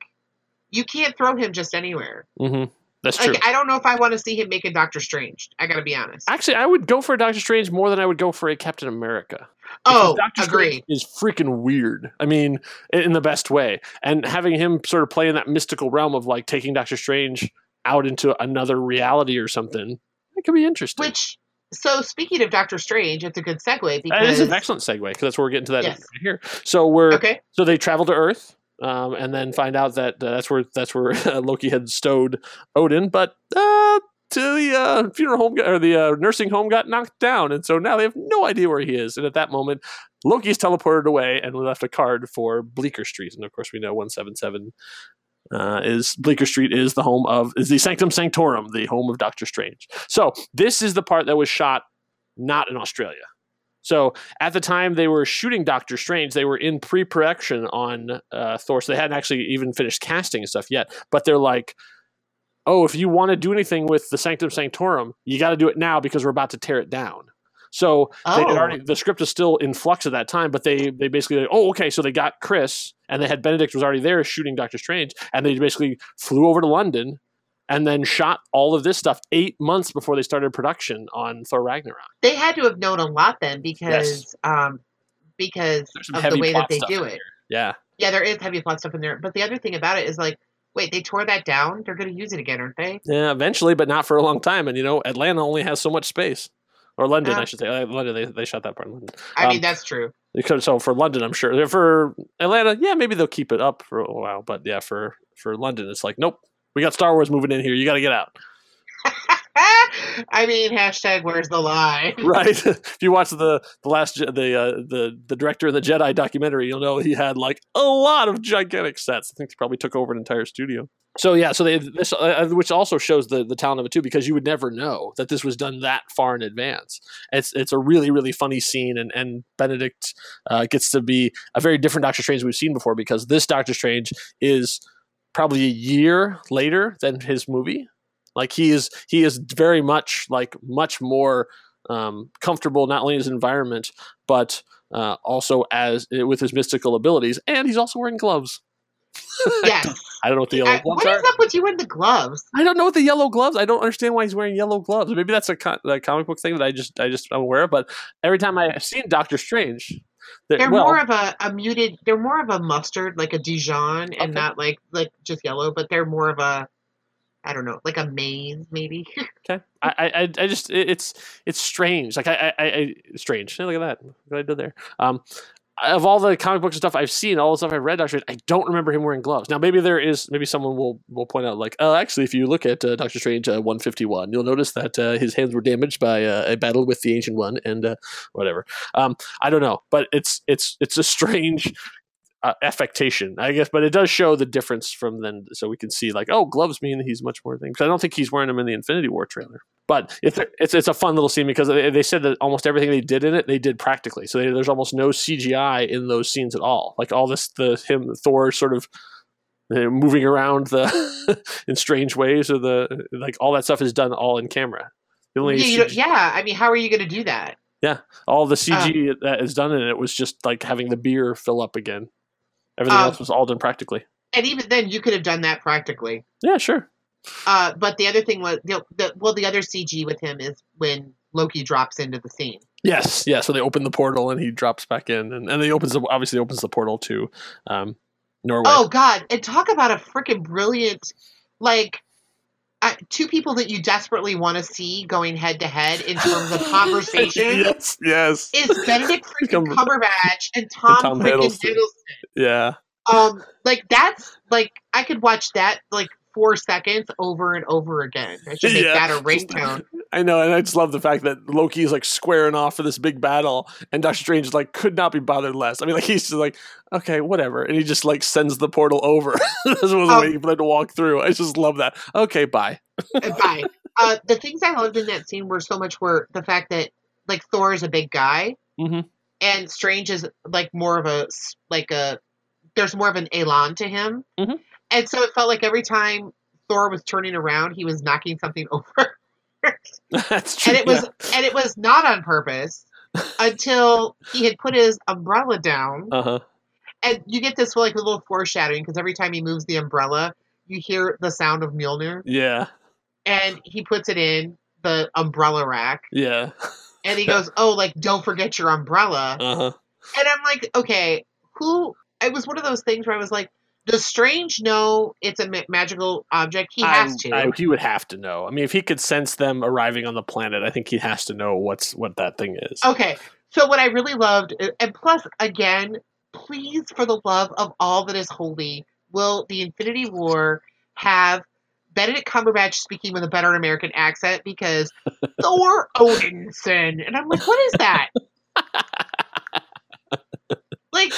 You can't throw him just anywhere. hmm That's true. Like I don't know if I want to see him make a Doctor Strange. I got to be honest. Actually, I would go for a Doctor Strange more than I would go for a Captain America. oh, Doctor agree. Strange is freaking weird. I mean, in the best way. And having him sort of play in that mystical realm of like taking Doctor Strange out into another reality or something, it could be interesting. Which so speaking of Doctor Strange, it's a good segue that because is an excellent segue because that's where we're getting to that Yes. right here. So we're okay. so they travel to Earth. Um, and then find out that uh, that's where that's where (laughs) Loki had stowed Odin, but uh, to the uh, funeral home or the uh, nursing home got knocked down, and so now they have no idea where he is. And at that moment, Loki is teleported away, and we left a card for Bleecker Street. And of course, we know one seven seven uh, is Bleecker Street is the home of is the Sanctum Sanctorum, the home of Doctor Strange. So this is the part that was shot not in Australia. So at the time they were shooting Doctor Strange, they were in pre-production on uh, Thor, so they hadn't actually even finished casting and stuff yet. But they're like, "Oh, if you want to do anything with the Sanctum Sanctorum, you got to do it now because we're about to tear it down." So they Oh. already, the script is still in flux at that time, but they they basically, oh, okay, so they got Chris, and they had Benedict was already there shooting Doctor Strange, and they basically flew over to London. And then shot all of this stuff eight months before they started production on Thor Ragnarok. They had to have known a lot then because um because of the way that they do it. here. Yeah. Yeah, there is heavy plot stuff in there. But the other thing about it is like, wait, they tore that down. They're going to use it again, aren't they? Yeah, eventually, but not for a long time. And you know, Atlanta only has so much space, or London, Yeah. I should say. Uh, London, they, they shot that part in London. I Um, mean, that's true. So for London, I'm sure. For Atlanta, yeah, maybe they'll keep it up for a while. But yeah, for for London, it's like, nope, we got Star Wars moving in here. You got to get out, (laughs) I mean, hashtag where's the lie? (laughs) right? if you watch the the last the uh, the the director of the Jedi documentary, you'll know he had like a lot of gigantic sets. I think they probably took over an entire studio. So yeah, so they this uh, which also shows the the talent of it too, because you would never know that this was done that far in advance. It's it's a really really funny scene, and and Benedict uh, gets to be a very different Doctor Strange we've seen before because this Doctor Strange is probably a year later than his movie. Like he is he is very much like much more um, comfortable not only in his environment but uh, also as with his mystical abilities, and he's also wearing gloves. (laughs) yes. I don't know what the yellow I- gloves what are. is up with you the gloves? I don't know what the yellow gloves. I don't understand why he's wearing yellow gloves. Maybe that's a, a comic book thing that I just I just I'm aware of. But every time I've seen Doctor Strange, They're, They're well, more of a, a muted. They're more of a mustard, like a Dijon, and Okay. not like like just yellow. But they're more of a, I don't know, like a maize maybe. (laughs) Okay, I, I, I- I just it's it's strange. Like I, I, I strange. Hey, look at that. Look what I did there. Um, of all the comic books and stuff I've seen, all the stuff I've read, Doctor Strange, I don't remember him wearing gloves. Now maybe there is, maybe someone will will point out like, oh, actually, if you look at uh, Doctor Strange uh, one fifty one, you'll notice that uh, his hands were damaged by uh, a battle with the Ancient One and uh, whatever. Um, I don't know, but it's it's it's a strange uh, affectation, I guess, but it does show the difference from then, so we can see like, oh, gloves mean he's much more thing. Because I don't think he's wearing them in the Infinity War trailer. But it's it's it's a fun little scene because they, they said that almost everything they did in it they did practically. So they, there's almost no CGI in those scenes at all. Like all this the him Thor sort of uh, moving around the (laughs) in strange ways or the like all that stuff is done all in camera. The only yeah, you CG yeah, I mean, how are you going to do that? Yeah, all the CG that is done in it was just like having the beer fill up again. Everything Um, else was all done practically. And even then, you could have done that practically. Yeah, sure. Uh, but the other thing was, the, the, well, the other CG with him is when Loki drops into the scene. Yes, yeah. So they open the portal and he drops back in, and and he opens the, obviously opens the portal to um, Norway. Oh God! And talk about a freaking brilliant, like, uh, two people that you desperately want to see going head to head in terms of conversation (laughs) yes, yes, is Benedict (laughs) freaking Cumberbatch and Tom, Tom Hiddleston. Hiddleston. yeah. Um, like that's like I could watch that like four seconds over and over again. I should make Yeah. that a ringtone. (laughs) I know, and I just love the fact that Loki is like squaring off for this big battle, and Doctor Strange is like could not be bothered less. I mean, like he's just like, okay, whatever, and he just like sends the portal over. (laughs) Doesn't wasn't Um, waiting for them to walk through. I just love that. Okay, bye. Uh, Bye. (laughs) Uh, the things I loved in that scene were so much were the fact that like Thor is a big guy, Mhm. and Strange is like more of a like a there's more of an elan to him, Mhm. And so it felt like every time Thor was turning around, he was knocking something (laughs) over, That's true. and it was and it was not on purpose until he had put his umbrella down, Uh huh. and you get this like a little foreshadowing because every time he moves the umbrella, you hear the sound of Mjolnir, Yeah. and he puts it in the umbrella rack. Yeah. And he goes, "Oh, like don't forget your umbrella." Uh huh. And I'm like, "Okay, who?" It was one of those things where I was like, "Does Strange know it's a ma- magical object? He has to." I, he would have to know. I mean, if he could sense them arriving on the planet, I think he has to know what's what that thing is. okay, so what I really loved, uh, and plus, again, please, for the love of all that is holy, will the Infinity War have Benedict Cumberbatch speaking with a better American accent because (laughs) Thor Odinson, and I'm like, what is that? (laughs) like,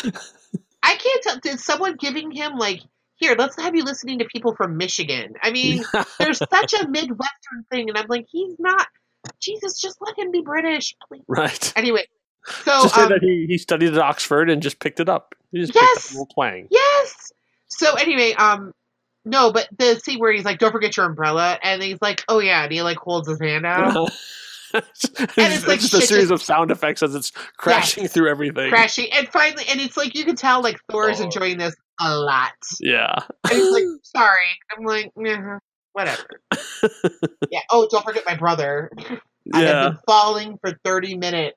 I can't tell. Did someone giving him like, here, let's have you listening to people from Michigan? I mean, (laughs) there's such a Midwestern thing, and I'm like, he's not. Jesus, just let him be British, please. right. Anyway, so just say um, that he, he studied at Oxford and just picked it up. He just Yes! picked up a little twang. yes. So anyway, um, no, but the scene where he's like, "Don't forget your umbrella," and he's like, "Oh yeah," and he like holds his hand out, (laughs) (laughs) it's, it's like just a series just- of sound effects as it's crashing through everything. crashing, and finally, and it's like you can tell like Thor is Oh. enjoying this a lot. Yeah. And he's like, (laughs) "Sorry," I'm like, "Nah, whatever." (laughs) yeah. Oh, don't forget my brother. I Yeah. have been falling for 30 minutes.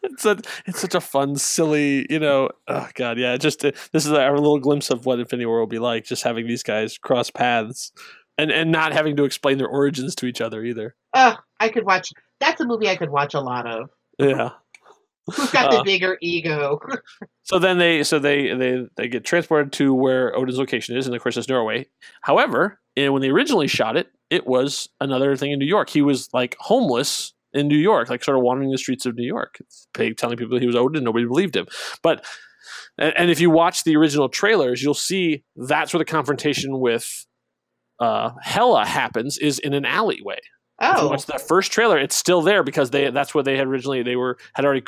It's a, it's such a fun, silly, you know. Oh god, yeah. Just uh, this is our little glimpse of what Infinity War will be like. Just having these guys cross paths, and and not having to explain their origins to each other either. Oh, I could watch. That's a movie I could watch a lot of. Yeah. Who's got Uh, the bigger ego? (laughs) So then they so they they they get transported to where Odin's location is, and of course it's Norway. However, and when they originally shot it, it was another thing in New York. He was like homeless in New York, like sort of wandering the streets of New York, telling people he was Odin. Nobody believed him. But and, and if you watch the original trailers, you'll see that's where the confrontation with uh, Hela happens is in an alleyway. If you Oh, watch the first trailer, it's still there because they that's what they had originally they were had already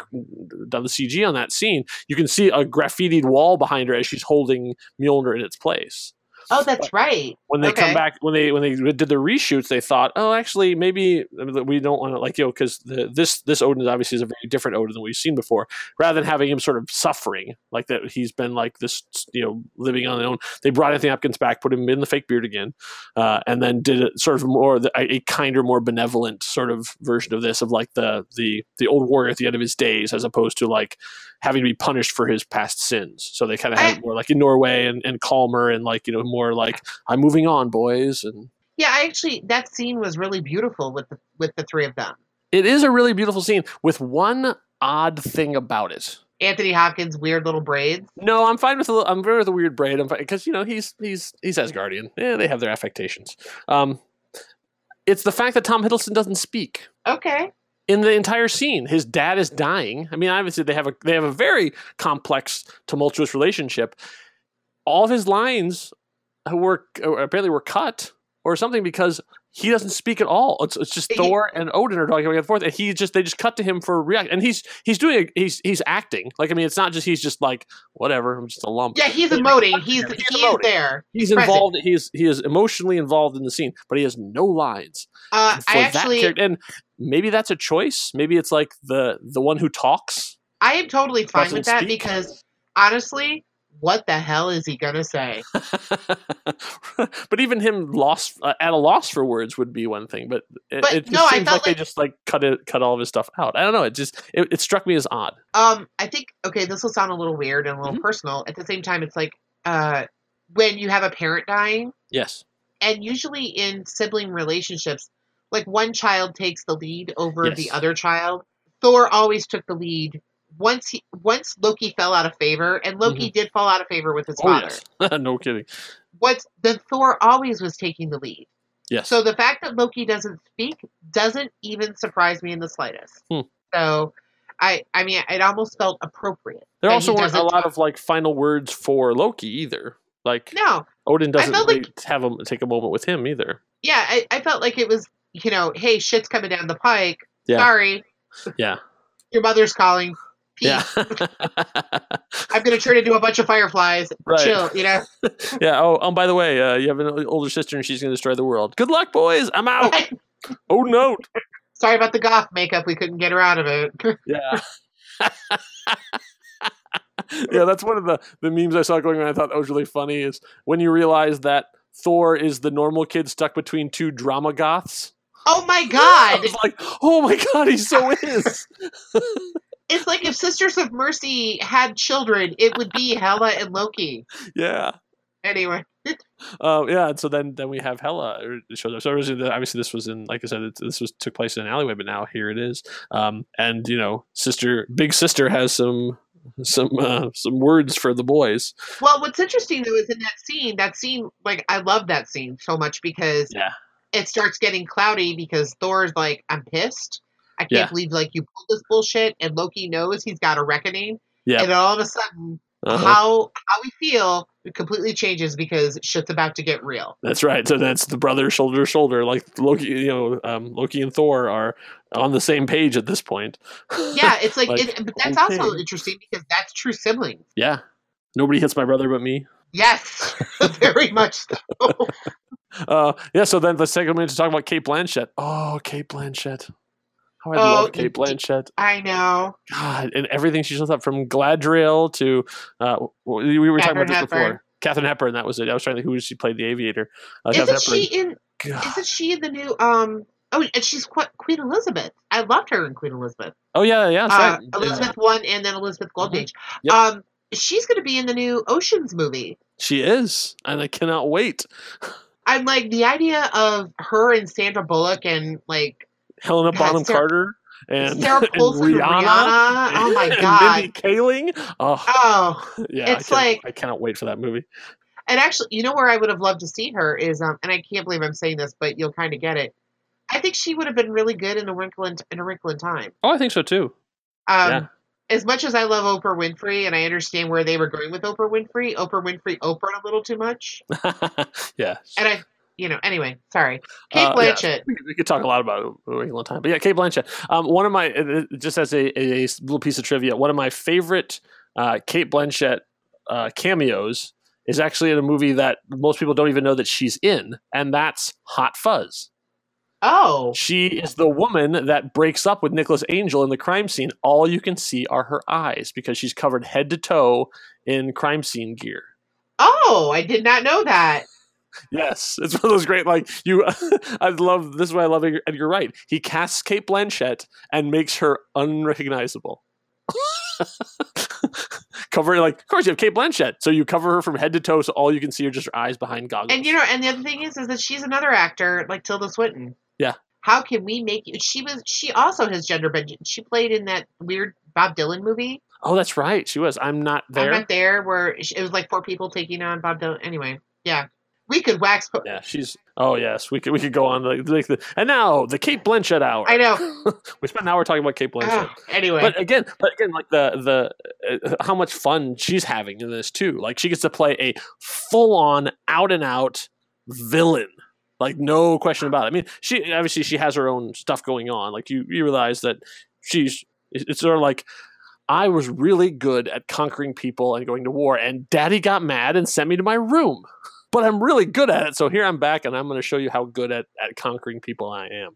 done the CG on that scene. You can see a graffitied wall behind her as she's holding Mjolnir in its place. Oh, that's right. When they Okay. come back, when they when they did the reshoots, they thought, oh, actually, maybe we don't want to like you know because this this Odin obviously is a very different Odin than we've seen before. Rather than having him sort of suffering like that, he's been like this, you know, living on his own. They brought Anthony Hopkins back, put him in the fake beard again, uh, and then did it sort of more a, a kinder, more benevolent sort of version of this of like the the the old warrior at the end of his days, as opposed to like having to be punished for his past sins. So they kind of had it more like in Norway and, and calmer and like you know more like I'm moving on, boys. And Yeah, I actually that scene was really beautiful with the with the three of them. it is a really beautiful scene with one odd thing about it. Anthony Hopkins' weird little braids. No, I'm fine with the I'm fine with the weird braid. I'm because you know he's he's he's Asgardian. Yeah, they have their affectations. Um, it's the fact that Tom Hiddleston doesn't speak Okay. In the entire scene. His dad is dying. I mean, obviously they have a they have a very complex, tumultuous relationship. All of his lines were apparently were cut or something because he doesn't speak at all. It's, it's just Thor and Odin are talking back and forth, and he just they just cut to him for react, and he's he's doing a, he's he's acting like I mean it's not just he's just like whatever I'm just a lump. Yeah, he's emoting. He's He's he is emoting. there. He's present. involved. He's he is emotionally involved in the scene, but he has no lines. Uh, for I actually, that character, and maybe that's a choice. Maybe it's like the the one who talks. I am totally fine with that speak. because honestly, what the hell is he gonna say? (laughs) but even him lost uh, at a loss for words would be one thing. But it, But it no, seems felt like they just like cut it, cut all of his stuff out. I don't know. It just it, it struck me as odd. Um, I think okay, this will sound a little weird and a little Mhm. personal. At the same time, it's like uh, when you have a parent dying, Yes. and usually in sibling relationships, like one child takes the lead over Yes. the other child. Thor always took the lead. Once he once Loki fell out of favor, and Loki did fall out of favor with his Mm-hmm. Oh father. yes. (laughs) no kidding. What's then Thor always was taking the lead. Yes. So the fact that Loki doesn't speak doesn't even surprise me in the slightest. Hmm. So I I mean it almost felt appropriate. there also weren't a lot talk. of like final words for Loki either. Like No. Odin doesn't really like- have him take a moment with him either. Yeah, I, I felt like it was, you know, hey, shit's coming down the pike. Yeah. Sorry, Yeah. your mother's calling. Yeah. (laughs) I'm gonna turn into a bunch of fireflies. Right. Chill, you know. (laughs) yeah. Oh, um, by the way, uh, you have an older sister and she's going to destroy the world. Good luck, boys. I'm out. (laughs) oh no. Sorry about the goth makeup. We couldn't get her out of it. Yeah. yeah, that's one of the, the memes I saw going around. I thought that was really funny. Is when you realize that Thor is the normal kid stuck between two drama goths. oh my god! like, oh my god, he so is. It's like if Sisters of Mercy had children, it would be Hela and Loki. yeah. Anyway, Um, yeah, and so then then we have Hela shows up. So obviously, this was in, like I said, it, this was took place in an alleyway, but now here it is. Um, and you know, sister, big sister has some some uh, some words for the boys. well, what's interesting though is in that scene. That scene, like, I love that scene so much because Yeah. it starts getting cloudy because Thor's like, "I'm pissed. I can't Yeah. believe like you pulled this bullshit," and Loki knows he's got a reckoning. Yeah. And all of a sudden, Uh-huh. how how we feel completely changes because shit's about to get real. That's right. So that's the brother shoulder to shoulder. Like Loki, you know, um, Loki and Thor are on the same page at this point. Yeah, (laughs) it's like, Like, it, but that's also interesting because that's true siblings. yeah. Nobody hits my brother but me. Yes, (laughs) very much so. (laughs) Uh, yeah. So then let's take a minute to talk about Cate Blanchett. Oh, Cate Blanchett. How I Oh, love Cate Blanchett. I know. God, and everything she shows up from Galadriel to uh, we we were talking about this Katharine before. Hepburn. Katharine Hepburn. That was it. I was trying to think who she played the aviator. Uh, Isn't Katharine she in? God. Isn't she in the new? Um. Oh, and she's Qu- Queen Elizabeth. I loved her in Queen Elizabeth. Oh yeah, yeah. Uh, right. Elizabeth one, and then Elizabeth Golden Age. Yep. Um, she's going to be in the new Ocean's movie. She is, and I cannot wait. (laughs) I'm like the idea of her and Sandra Bullock and like Helena Bonham Sarah- Carter and, Sarah (laughs) and Rihanna. Rihanna. Oh my and god. Mindy Kaling. Oh, Oh, (laughs) yeah. it's I like- I cannot wait for that movie. and actually, you know where I would have loved to see her is um, and I can't believe I'm saying this, but you'll kind of get it. I think she would have been really good in a wrinkle in, in a wrinkle in time. Oh, I think so too. Um, Yeah. As much as I love Oprah Winfrey, and I understand where they were going with Oprah Winfrey, Oprah Winfrey Oprah a little too much, (laughs) yeah. and I, you know, anyway, sorry, Cate Uh, yeah. Blanchett. We, we could talk a lot about it for a long time, but yeah, Cate Blanchett. Um, one of my just as a, a little piece of trivia, one of my favorite uh, Cate Blanchett uh, cameos is actually in a movie that most people don't even know that she's in, and that's Hot Fuzz. Oh, She is the woman that breaks up with Nicholas Angel in the crime scene. All you can see are her eyes because she's covered head to toe in crime scene gear. oh, I did not know that. Yes, it's one of those great like you. (laughs) I love this is why I love it, and you're right. He casts Cate Blanchett and makes her unrecognizable. (laughs) cover like of course you have Cate Blanchett, so you cover her from head to toe, so all you can see are just her eyes behind goggles. And you know, and the other thing is, is that she's another actor like Tilda Swinton. Yeah. How can we make you? She was. She also has gender bend. She played in that weird Bob Dylan movie. oh, that's right, she was. I'm not there. I'm not there. Where it was like four people taking on Bob Dylan. Anyway, yeah, we could wax. Po- yeah, she's. Oh yes, we could we could go on like, like the, and now the Cate Blanchett hour. I know. (laughs) we spent an hour talking about Cate Blanchett. Anyway, But again, but again, like the the uh, how much fun she's having in this too. Like she gets to play a full on, out and out villain. Like no question about it. I mean, she obviously she has her own stuff going on. Like you, you realize that she's it's sort of like I was really good at conquering people and going to war, and Daddy got mad and sent me to my room. (laughs) But I'm really good at it, so here I'm back, and I'm going to show you how good at, at conquering people I am.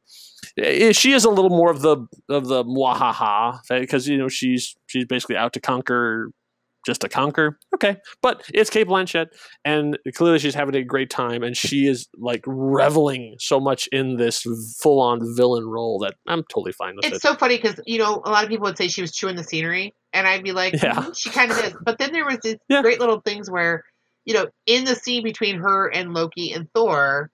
Eh, She is a little more of the of the mwahaha because you know she's she's basically out to conquer, just to conquer. Okay, but it's Cate Blanchett, and clearly she's having a great time, and she is like reveling so much in this full on villain role that I'm totally fine with it's it. so funny because you know a lot of people would say she was chewing the scenery, and I'd be like, Yeah. "Mhm, she kind of is. But then there was these Yeah. great little things where, you know, in the scene between her and Loki and Thor,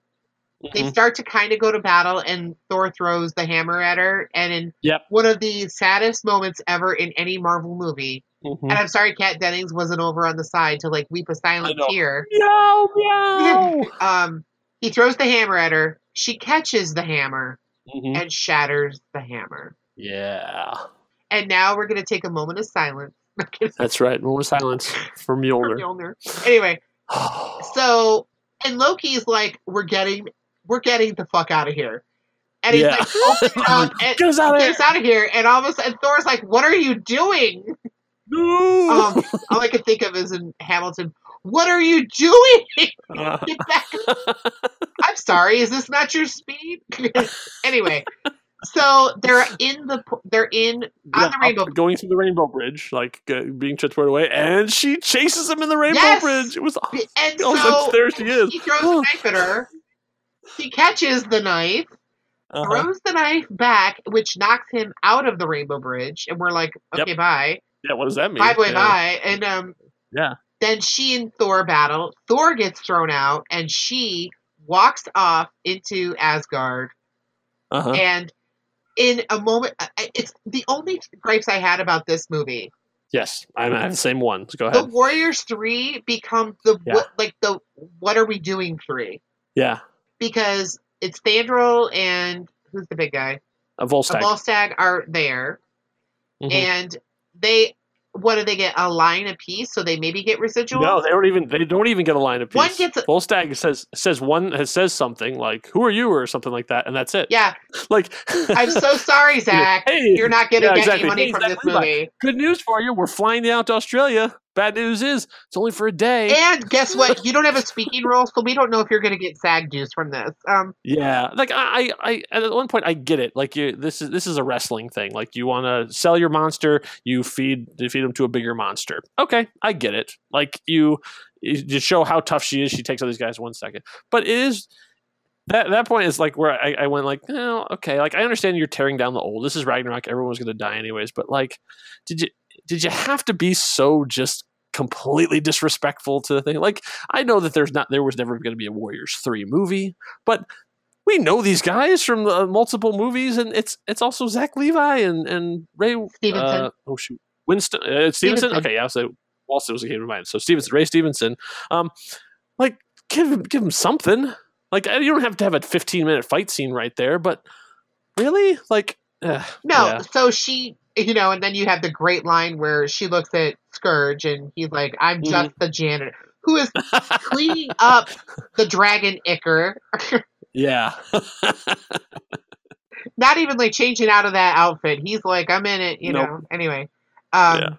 they Mhm. start to kind of go to battle, and Thor throws the hammer at her, and in Yep. one of the saddest moments ever in any Marvel movie. Mhm. And I'm sorry, Kat Dennings wasn't over on the side to like weep a silent tear. Meow meow. (laughs) Um, he throws the hammer at her. She catches the hammer Mhm. and shatters the hammer. Yeah, And now we're going to take a moment of silence. That's right. Moment of silence for Mjolnir. Mjolnir. Anyway, (sighs) so and Loki's like, "We're getting, we're getting the fuck out of here," and he's Yeah. like, (laughs) "Open up and Get us out of here! out of here!" And all of a sudden, Thor's like, "What are you doing?" No! Um, all I could think of is in Hamilton, "What are you doing? (laughs) Get back!" I'm sorry, is this not your speed? (laughs) anyway, so they're in the, they're in on the rainbow. going through the rainbow bridge, like uh, being transported away, and she chases him in the rainbow Yes! bridge. It was And oh, so there she is. he throws a knife at her. He catches the knife, Uh-huh. throws the knife back, which knocks him out of the rainbow bridge, and we're like, Yep. okay, bye, Yeah, what does that mean? bye, boy, yeah. bye, and um, Yeah. Then she and Thor battle. Thor gets thrown out, and she walks off into Asgard. Uh-huh. And in a moment, it's the only gripes I had about this movie. Yes, I'm, I have the same one. So go The. Warriors three become the Yeah. what, like the what are we doing three Yeah, because it's Fandral and who's the big guy? a Volstagg. Volstagg are there, Mhm. and they what do they get a line a piece So they maybe get residual. No, they don't even. They don't even get a line of piece. One gets a- Volstagg says says one has says something like "Who are you?" or something like that, and that's it. yeah, (laughs) Like I'm so (laughs) sorry, Zach. Hey, You're not going to yeah, get exactly. any money Hey, from this movie. good news for you. We're flying out to Australia. Bad news is it's only for a day. And guess what? (laughs) You don't have a speaking role, so we don't know if you're going to get SAG juice from this. Um, Yeah, like I, I, I, at one point I get it. Like you, this is this is a wrestling thing. Like you want to sell your monster, you feed you feed them to a bigger monster. Okay, I get it. Like you, you just show how tough she is. She takes all these guys one second. But it is that that point is like where I, I went like, no, okay. Like I understand you're tearing down the old. This is Ragnarok. Everyone was going to die anyways. But like, did you did you have to be so just completely disrespectful to the thing? Like I know that there's not there was never going to be a Warriors three movie, but we know these guys from the multiple movies, and it's it's also Zach Levi and and Ray Stevenson. Uh, oh shoot, Winston uh, Stevenson. Stevenson. Okay, yeah, so Walston was a came to mind. So Stevenson, Ray Stevenson. Um, like give him give him something. Like uh, you don't have to have a 15 minute fight scene right there, but really, like, uh, no, yeah. so she, you know, and then you have the great line where she looks at Skurge and he's like, I'm Mm-hmm. just the janitor who is (laughs) cleaning up the dragon Icker. (laughs) yeah, Not even like changing out of that outfit. He's like, I'm in it, you Nope. know. Anyway. Um, yeah,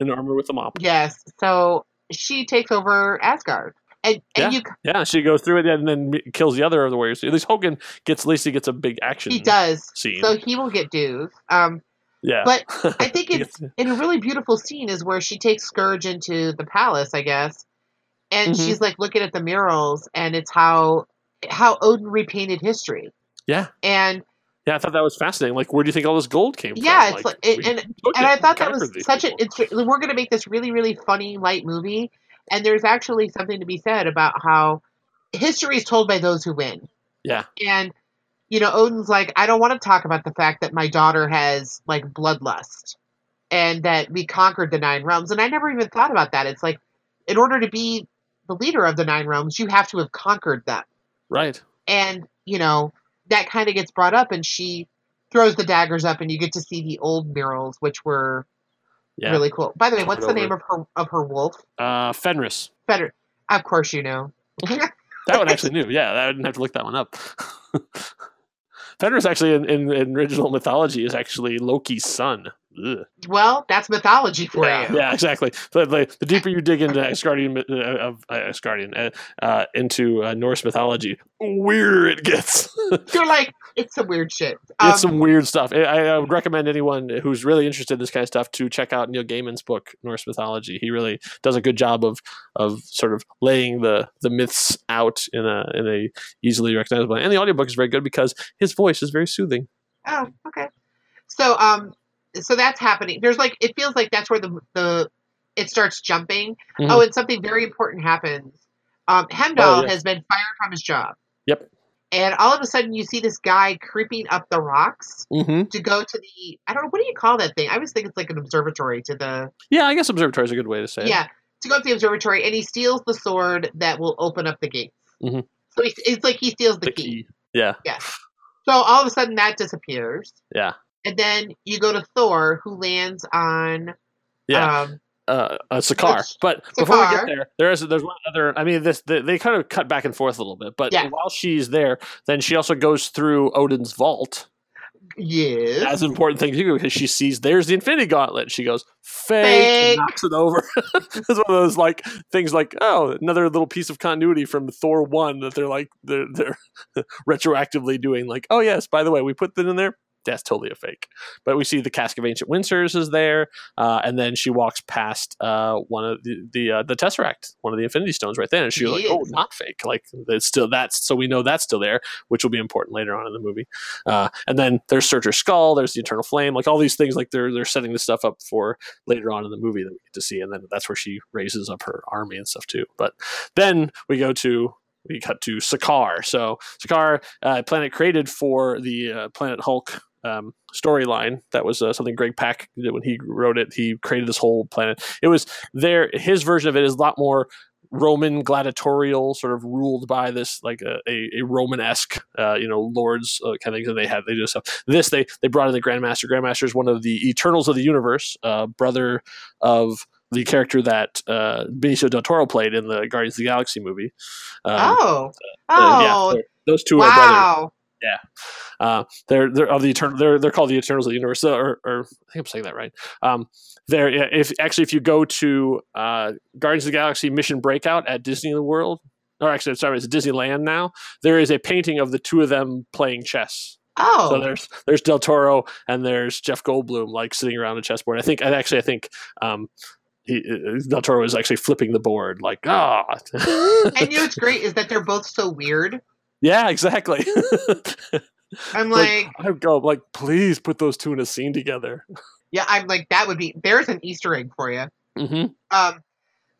in armor with a mop. Yes. So she takes over Asgard. And, and you Yeah, she goes through it and then kills the other of the warriors. At least Hogun gets, at least he gets a big action. he does. Scene. So he will get dues. Um, yeah, but (laughs) I think it's gets- in a really beautiful scene is where she takes Skurge into the palace, I guess, and Mhm. she's like looking at the murals, and it's how how Odin repainted history, yeah, and Yeah, I thought that was fascinating. Like, where do you think all this gold came Yeah, from? it's like- it- we and- and I thought that was such an. people. It's, we're going to make this really, really funny, light movie, and there's actually something to be said about how history is told by those who win. Yeah. And you know, Odin's like, I don't want to talk about the fact that my daughter has like bloodlust, and that we conquered the nine realms. And I never even thought about that. It's like, in order to be the leader of the nine realms, you have to have conquered them. right. And you know, that kind of gets brought up, and she throws the daggers up, and you get to see the old murals, which were Yeah. really cool. By the way, what's the name of her of her wolf? Uh, Fenris. Better, of course you know. That one (laughs) actually knew. Yeah, I didn't have to look that one up. (laughs) Fenris actually in, in, in original mythology is actually Loki's son. Ugh. well, that's mythology for yeah, you. yeah, exactly. The, the, the deeper you dig into Asgardian, uh, uh, Asgardian, uh, uh, into uh, Norse mythology, weirder it gets. (laughs) You're like, it's some weird shit. Um, it's some weird stuff. I, I would recommend anyone who's really interested in this kind of stuff to check out Neil Gaiman's book Norse mythology. He really does a good job of of sort of laying the the myths out in a in a easily recognizable. way. And the audiobook is very good because his voice is very soothing. Oh, okay. So, um, so that's happening. There's like, it feels like that's where the the it starts jumping. Mhm. Oh, and something very important happens. Um, Heimdall Oh, has been fired from his job. Yep. And all of a sudden, you see this guy creeping up the rocks Mm-hmm. to go to the I don't know what do you call that thing? I always think it's like an observatory to the Yeah, I guess observatory is a good way to say it. yeah to go up the observatory, and he steals the sword that will open up the gates. Mhm. So he, it's like he steals the, the key. key. Yeah, So all of a sudden that disappears, yeah, and then you go to Thor, who lands on yeah. um, uh, uh, Sakaar. But before we get there, there is there's one other. I mean, this they, they kind of cut back and forth a little bit. But Yeah. while she's there, then she also goes through Odin's vault. yes, That's an important thing to do because she sees there's the Infinity Gauntlet. She goes fake, Fake. knocks it over. (laughs) it's one of those like things like oh another little piece of continuity from Thor one that they're like they're they're (laughs) retroactively doing like oh yes by the way we put that in there. That's totally a fake. But we see the Cask of Ancient Winters is there, uh, and then she walks past uh, one of the the, uh, the Tesseract, one of the Infinity Stones, right there, and she's like, "Oh, not fake! Like it's still that's so we know that's still there, which will be important later on in the movie." Uh, and then there's Surtur's Skull, there's the Eternal Flame, like all these things, like they're they're setting this stuff up for later on in the movie that we get to see, and then that's where she raises up her army and stuff too. But then we go to we cut to Sakaar. So Sakaar, uh, planet created for the uh, Planet Hulk um, storyline. That was uh, something Greg Pak did when he wrote it. He created this whole planet. It was there. His version of it is a lot more Roman gladiatorial, sort of ruled by this like a, a, a Roman esque, uh, you know, lords uh, kind of thing that they had. They just have this. They they brought in the Grandmaster. Grandmaster is one of the Eternals of the universe, uh, brother of the character that uh, Benicio del Toro played in the Guardians of the Galaxy movie. Um, oh, uh, yeah, oh, they're- those two are brothers. Wow, Uh, they're they're of the eternal. They're they're called the Eternals of the Universe. Or, or I think I'm saying that right. Um, there. yeah, If actually, if you go to uh, Guardians of the Galaxy Mission Breakout at Disney World, or actually, sorry, it's Disneyland now. There is a painting of the two of them playing chess. oh, So there's there's Del Toro and there's Jeff Goldblum like sitting around a chessboard. I think I actually I think um, he, uh, Del Toro is actually flipping the board like ah. (laughs) and you know what's great is that they're both so weird. Yeah, exactly. (laughs) I'm like, I go like, please put those two in a scene together. yeah, I'm like, that would be. There's an Easter egg for you. Mm-hmm. Um,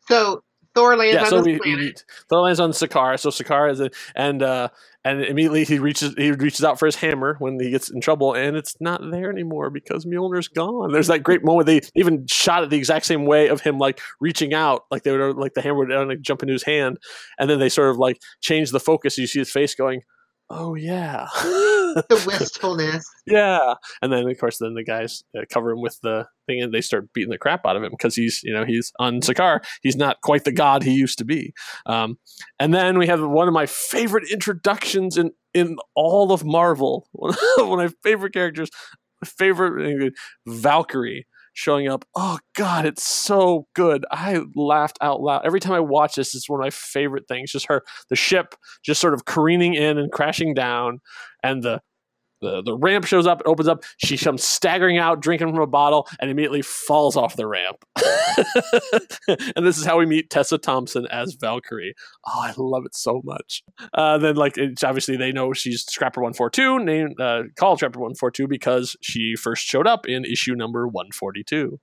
so Thor lands Yeah, on so we, we. Thor lands on Sakaar. So Sakaar is a, and uh, and immediately he reaches he reaches out for his hammer when he gets in trouble, and it's not there anymore because Mjolnir's gone. There's that great moment they even shot it the exact same way of him like reaching out, like they would like the hammer would uh, like, jump into his hand, and then they sort of like change the focus. You see his face going, "Oh yeah." (laughs) (laughs) the wistfulness. Yeah, and then of course, then the guys uh, cover him with the thing, and they start beating the crap out of him because he's, you know, he's on Sakaar. He's not quite the god he used to be. Um, and then we have one of my favorite introductions in in all of Marvel. (laughs) One of my favorite characters, favorite uh, Valkyrie showing up. Oh God, it's so good. I laughed out loud every time I watch this. It's one of my favorite things. Just her, the ship, just sort of careening in and crashing down, and the the, the ramp shows up, it opens up. She comes staggering out, drinking from a bottle, and immediately falls off the ramp. (laughs) and this is how we meet Tessa Thompson as Valkyrie. Oh, I love it so much. Uh, then, like, it's obviously they know she's Scrapper One Four Two, named uh, called Scrapper One Four Two because she first showed up in issue number one forty two.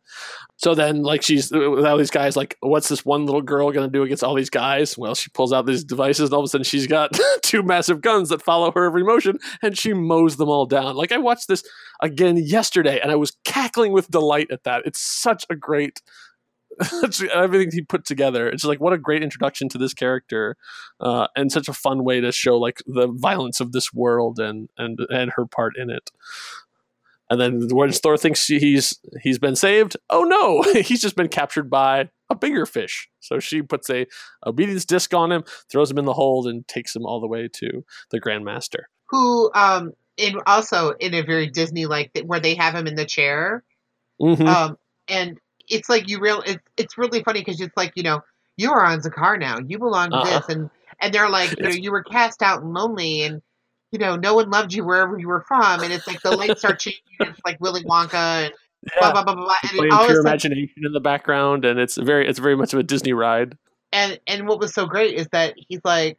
So then, like, she's with all these guys. Like, what's this one little girl gonna do against all these guys? Well, she pulls out these devices, and all of a sudden, she's got (laughs) two massive guns that follow her every motion, and she mows them all down. Like, I watched this again yesterday, and I was cackling with delight at that. It's such a great. (laughs) everything he put together. It's like what a great introduction to this character, uh, and such a fun way to show like the violence of this world and and and her part in it. And then when Thor thinks he's he's been saved, oh no, (laughs) he's just been captured by a bigger fish. So she puts a obedience disc on him, throws him in the hold, and takes him all the way to the Grandmaster. Who, um, in also in a very Disney like where they have him in the chair, Mhm. um, and it's like you real. It's it's really funny because it's like you know you are on Sakaar now. You belong to Uh-huh. this, and and they're like you know you were cast out and lonely, and you know no one loved you wherever you were from, and it's like the lights are changing. It's like Willy Wonka and blah blah blah blah. blah. And playing all of pure sudden, imagination in the background, and it's very it's very much of a Disney ride. and and what was so great is that he's like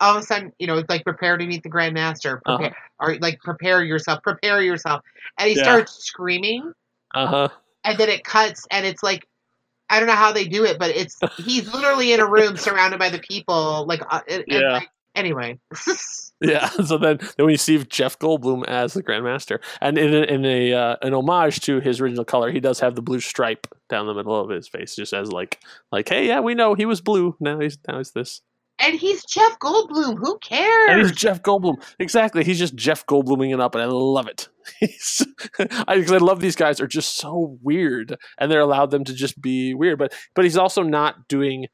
all of a sudden you know it's like prepare to meet the grandmaster prepare or like prepare yourself prepare yourself and he Uh-huh. Yeah. starts screaming Uh huh. and then it cuts and it's like i don't know how they do it but it's he's literally in a room surrounded by the people like uh, and, and, Yeah. like, anyway (laughs) Yeah. (laughs) So then, then we see Jeff Goldblum as the Grandmaster, and in a, in a uh, an homage to his original color, he does have the blue stripe down the middle of his face, just as like like, hey, yeah, we know he was blue. Now he's now he's this, and he's jeff goldblum who cares and he's Jeff Goldblum. Exactly, he's just Jeff Goldbluming it up, and I love it. (laughs) I, I love these guys are just so weird, and they're allowed them to just be weird. But but he's also not doing,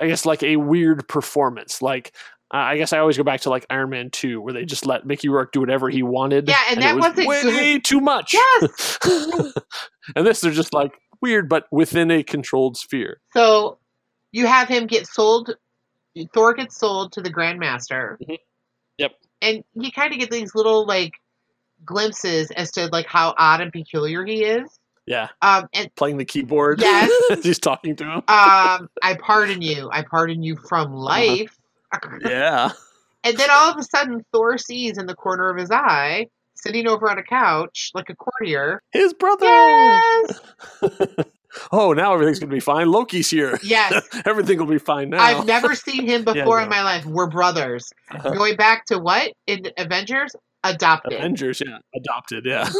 I guess, like a weird performance. Like uh, I guess I always go back to like Iron Man Two, where they just let Mickey Rourke do whatever he wanted. Yeah, and that it was wasn't way good. too much. Yes. (laughs) and this they're just like weird, but within a controlled sphere. so you have him get sold thor gets sold to the grandmaster Mhm. Yep. and you kind of get these little like glimpses as to like how odd and peculiar he is Yeah, um and playing the keyboard. Yes. (laughs) he's talking to him. um i pardon you i pardon you from life Yeah. (laughs) and then all of a sudden thor sees in the corner of his eye sitting over on a couch like a courtier His brother. yes (laughs) oh, now everything's gonna be fine. Loki's here. yes (laughs) Everything will be fine now. i've never seen him (laughs) Yeah, before in my life we're brothers Uh-huh. going back to what in avengers adopted Avengers, yeah, adopted, yeah. (laughs)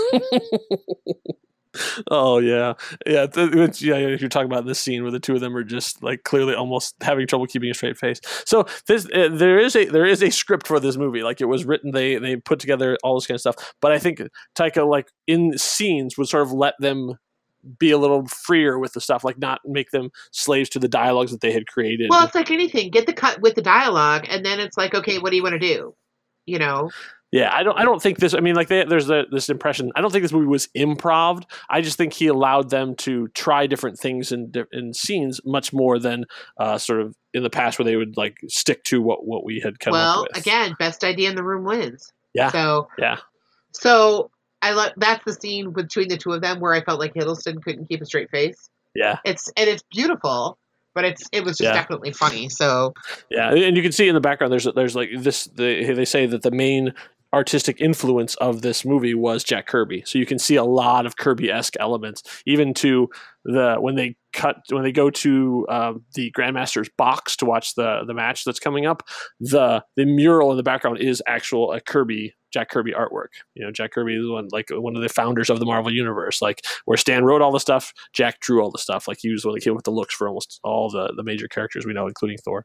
oh yeah, yeah. th- it's- yeah, you're talking about this scene where the two of them are just like clearly almost having trouble keeping a straight face. So this, uh, there is a there is a script for this movie. Like it was written, they they put together all this kind of stuff. But I think Taika, like in scenes, would sort of let them be a little freer with the stuff, like not make them slaves to the dialogues that they had created. Well, it's like anything. Get the cut with the dialogue, and then it's like, okay, what do you want to do? You know, Yeah, I don't. I don't think this. I mean, like they, there's the, this impression. I don't think this movie was improv. I just think he allowed them to try different things in in scenes much more than uh, sort of in the past where they would like stick to what what we had come well, up with. again, best idea in the room wins. Yeah. So Yeah. So I love that's the scene between the two of them where I felt like Hiddleston couldn't keep a straight face. Yeah, It's and it's beautiful, but it's it was just Yeah. definitely funny. So yeah, and you can see in the background. There's there's like this. The, they say that the main artistic influence of this movie was Jack Kirby. So you can see a lot of Kirby esque elements, even to the when they cut when they go to um, the Grandmaster's box to watch the the match that's coming up. The the mural in the background is actual a Kirby Jack Kirby artwork. You know, Jack Kirby is one like one of the founders of the Marvel universe. Like where Stan wrote all the stuff, Jack drew all the stuff. Like he was one of the kid with the looks for almost all the the major characters we know, including Thor.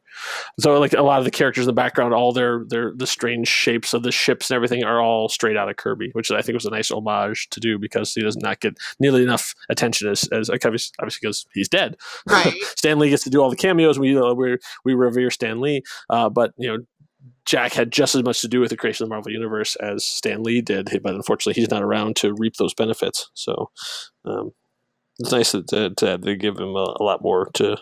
So like a lot of the characters in the background, all their their the strange shapes of the ships and everything are all straight out of Kirby, which I think was a nice homage to do because he does not get nearly enough attention as as obviously because he's dead. (laughs) right. Stan Lee gets to do all the cameos. We uh, we we revere Stan Lee, uh, but you know. Jack had just as much to do with the creation of the Marvel Universe as Stan Lee did, but unfortunately, he's not around to reap those benefits. So, um, it's nice that, that, that they give him a, a lot more to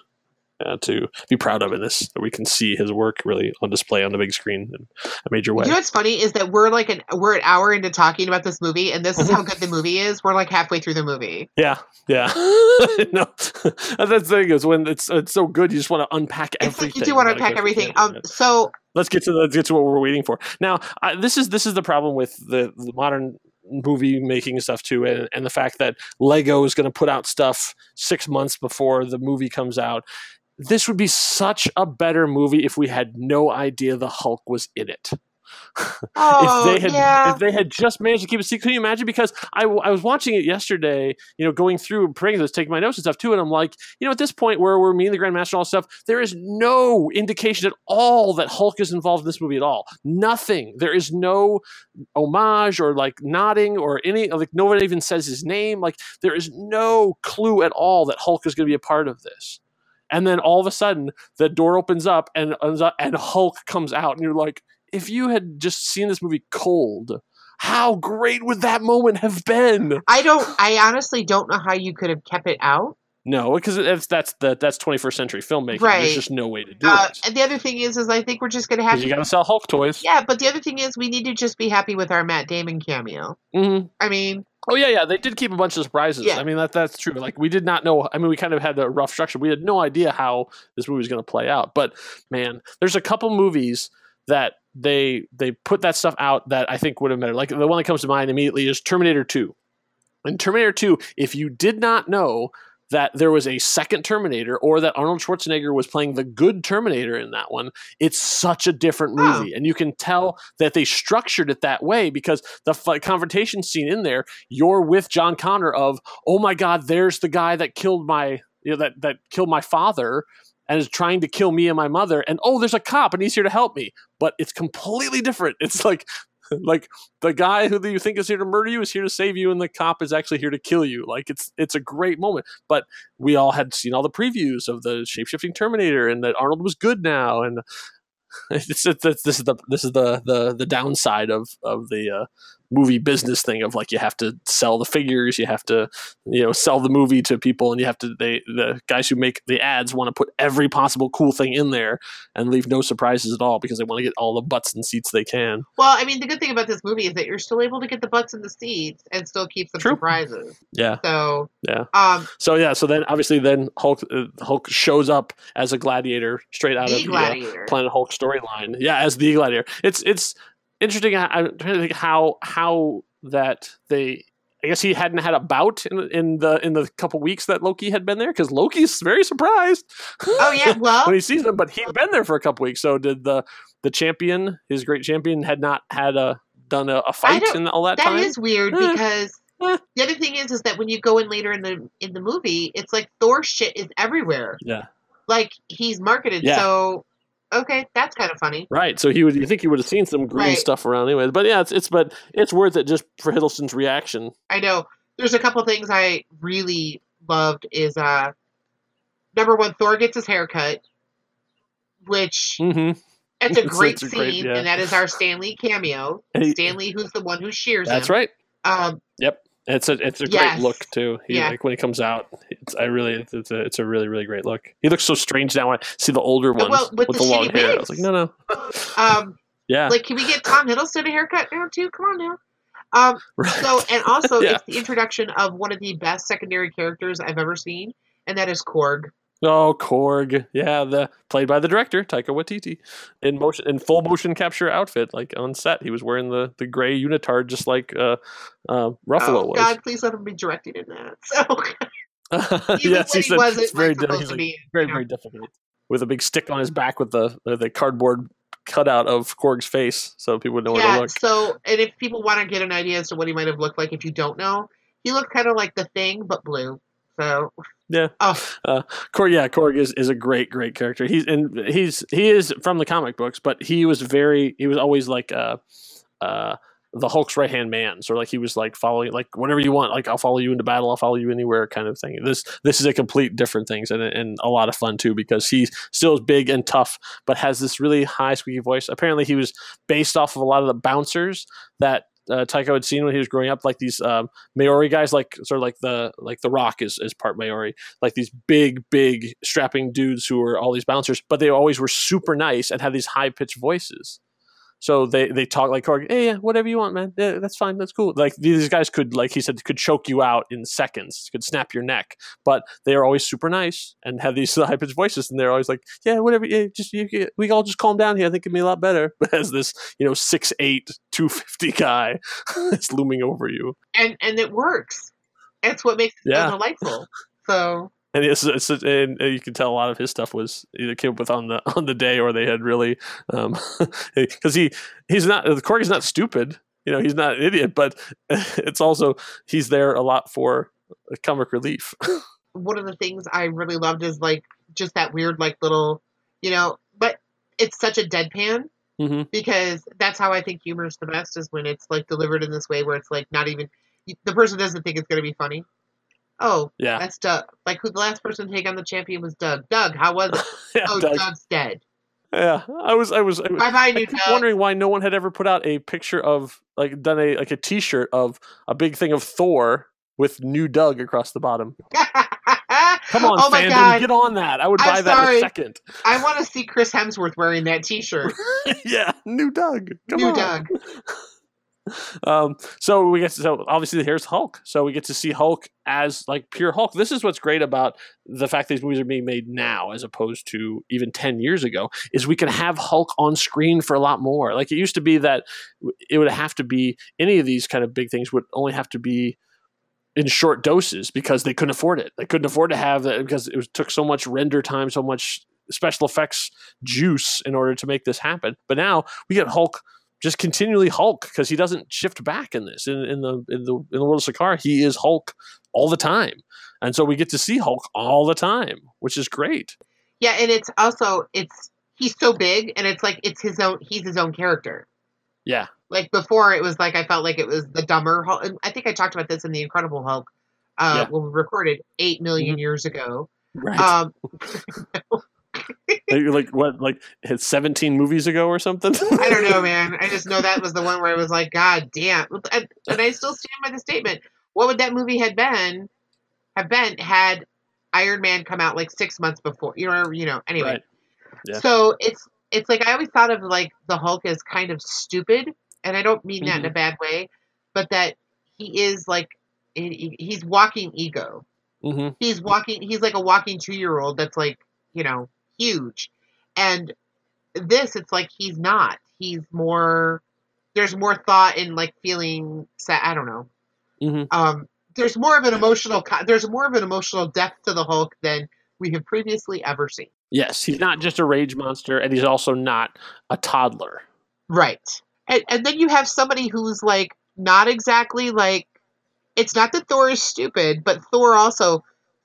uh, to be proud of in this. That we can see his work really on display on the big screen in a major way. You know what's funny is that we're like an we're an hour into talking about this movie, and this is how good the (laughs) movie is. We're like halfway through the movie. Yeah, yeah. (laughs) no, (laughs) that's the thing is when it's it's so good, you just want to unpack It's everything. like you do want to unpack everything. everything. Um, so let's get to the, let's get to what we're waiting for now. I, this is this is the problem with the, the modern movie making stuff too, and, and the fact that Lego is going to put out stuff six months before the movie comes out. This would be such a better movie if we had no idea the Hulk was in it. (laughs) oh if they had yeah, if they had just managed to keep it secret, can you imagine? Because I was watching it yesterday, you know, going through and praying this, taking my notes and stuff too, and I'm like, you know, at this point where we're meeting the Grandmaster and all stuff, there is no indication at all that Hulk is involved in this movie at all. Nothing. There is no homage or like nodding or any like no one even says his name. Like there is no clue at all that Hulk is going to be a part of this. And then all of a sudden, the door opens up and and Hulk comes out, and you're like, if you had just seen this movie cold, how great would that moment have been? I don't. I honestly don't know how you could have kept it out. No, because that's that's the that's 21st century filmmaking. Right. There's just no way to do Uh, it. and the other thing is, is I think we're just gonna have to. you got to sell Hulk toys. yeah, but the other thing is, we need to just be happy with our Matt Damon cameo. hmm I mean, Oh yeah, yeah. They did keep a bunch of surprises. Yeah. I mean that that's true. Like we did not know. I mean, we kind of had a rough structure. We had no idea how this movie was going to play out. But man, there's a couple movies that they they put that stuff out that I think would have mattered. Like the one that comes to mind immediately is Terminator Two. In Terminator Two, if you did not know that there was a second Terminator or that Arnold Schwarzenegger was playing the good Terminator in that one, it's such a different Oh. movie. And you can tell that they structured it that way because the f- confrontation scene in there, you're with John Connor of, oh my God, there's the guy that killed my, you know, that, that killed my father and is trying to kill me and my mother. And oh, there's a cop and he's here to help me. But it's completely different. It's like, (laughs) like the guy who you think is here to murder you is here to save you and the cop is actually here to kill you. Like it's it's a great moment. But we all had seen all the previews of the shapeshifting terminator and that arnold was good now and it's, it's, it's this is the this is the the the downside of of the uh, movie business thing of like you have to sell the figures you have to you know sell the movie to people and you have to they the guys who make the ads want to put every possible cool thing in there and leave no surprises at all because they want to get all the butts and seats they can well, I mean, the good thing about this movie is that you're still able to get the butts and the seats and still keep some True. surprises. yeah So, Yeah. um, So yeah, so then obviously then Hulk uh, Hulk shows up as a gladiator straight out of the uh, Planet Hulk storyline. Yeah, as the gladiator. It's it's interesting. I, I'm trying to think how how that they. I guess he hadn't had a bout in, in the in the couple weeks that Loki had been there because Loki's very surprised. oh yeah, (laughs) well, when he sees him, but he'd been there for a couple weeks. So did the the champion, his great champion, had not had a done a, a fight in all that, that time. is weird Eh. because Eh. the other thing is, is that when you go in later in the in the movie, it's like Thor shit is everywhere. yeah, Like he's marketed. Yeah. So, okay, that's kind of funny. Right. So he would you think he would have seen some green Right. stuff around anyway. But yeah, it's it's but it's worth it just for Hiddleston's reaction. I know. There's a couple things I really loved. Is uh, number one, Thor gets his haircut, which Mm-hmm. (laughs) it's a great it's a scene, great- yeah. and that is our Stan Lee cameo. He- Stan Lee, who's the one who shears it. That's him. right. Um, It's a it's a Yes. great look too. He, Yeah. Like when he comes out, it's I really it's a it's a really really great look. He looks so strange now. I see the older ones well, with with, the the, long shitty hair. I was like, no, no, um, (laughs) yeah, like, can we get Tom Hiddleston a haircut now too? Come on now. Um, right. so and also (laughs) Yeah. it's the introduction of one of the best secondary characters I've ever seen, and that is Korg. Oh, Korg, yeah, the played by the director Taika Waititi in motion in full motion capture outfit, like on set. He was wearing the the gray unitard, just like uh, uh, Ruffalo oh was. God, please let him be directing in that. (laughs) So (laughs) yes, he said wasn't it's very supposed like, be, very very difficult with a big stick on his back with the the, the cardboard cutout of Korg's face, so people would know where to yeah. look. So and if people want to get an idea as to what he might have looked like, if you don't know, he looked kind of like the Thing but blue. So Yeah. oh Korg, yeah, Korg is, is a great, great character. He's and he's he is from the comic books, but he was very he was always like uh uh the Hulk's right hand man. So like he was like following like whatever you want, like I'll follow you into battle, I'll follow you anywhere kind of thing. This this is a complete different things and and a lot of fun too because he still is big and tough, but has this really high squeaky voice. Apparently he was based off of a lot of the bouncers that uh, Taika had seen when he was growing up, like these um, Maori guys, like sort of like the like the Rock is, is part Maori, like these big, big strapping dudes who were all these bouncers, but they always were super nice and had these high pitched voices. So they they talk like, hey, yeah, whatever you want, man. Yeah, that's fine. That's cool. Like these guys could, like he said, could choke you out in seconds, could snap your neck. But they are always super nice and have these (laughs) high pitched voices, and they're always like, yeah, whatever. Yeah, just you, you, we all just calm down here. I think it'd be a lot better. But (laughs) as this, you know, 6'8", 250 guy (laughs) is looming over you, and and it works. That's what makes it Yeah. so delightful. So and it's, it's and uh, you can tell a lot of his stuff was either came up with on the (laughs) on the day or they had really um, (laughs) because he he's not the Korg's not stupid you know he's not an idiot but (laughs) it's also he's there a lot for uh, comic relief one of the things I really loved is like just that weird like little, you know, but it's such a deadpan Mhm. because that's how I think humor is the best is when it's like delivered in this way where it's like not even the person doesn't think it's going to be funny. Oh, yeah that's Doug. Like who the last person to take on the champion was Doug. Doug, how was it? (laughs) yeah, Oh, Doug. Doug's dead. yeah I was I was I, was- Bye bye, I new keep Doug. wondering why no one had ever put out a picture of like done a like a T-shirt of a big thing of Thor with new Doug across the bottom. (laughs) Come on, oh my fandom, god, get on that! I would I'm buy that in a second. I want to see Chris Hemsworth wearing that T-shirt. (laughs) yeah, new Doug. Come new on. Doug. Um, so we get to, so obviously here's Hulk. So we get to see Hulk as like pure Hulk. This is what's great about the fact these movies are being made now as opposed to even 10 years ago is we can have Hulk on screen for a lot more. Like it used to be that it would have to be any of these kind of big things would only have to be in short doses because they couldn't afford it. They couldn't afford to have that because it was, took so much render time, so much special effects juice in order to make this happen. But now we get Hulk just continually Hulk because he doesn't shift back in this. In, in the in the in the world of Sakaar, he is Hulk all the time, and so we get to see Hulk all the time, which is great. Yeah, and it's also it's he's so big, and it's like it's his own. He's his own character. Yeah, Like before, it was like I felt like it was the dumber Hulk. And I think I talked about this in the Incredible Hulk uh, Yeah. when we recorded eight million years ago. right. Um, (laughs) like, what? Like seventeen movies ago or something. (laughs) I don't know, (laughs) man. I just know that was the one where I was like, God damn. And, I still stand by the statement. What would that movie had been have been had Iron Man come out like six months before? You know, you know. Anyway, Right. Yeah. so it's it's like I always thought of like the Hulk as kind of stupid, and I don't mean that in a bad way, but that he is like he's walking ego. hmm He's walking. He's like a walking two year old that's like you know huge, and this it's like he's not. He's more. There's more thought in like feeling sad. I don't know. Mhm. Um, there's more of an emotional. There's more of an emotional depth to the Hulk than we have previously ever seen. Yes, he's not just a rage monster, and he's also not a toddler. Right. And, and then you have somebody who's like not exactly like it's not that Thor is stupid, but Thor also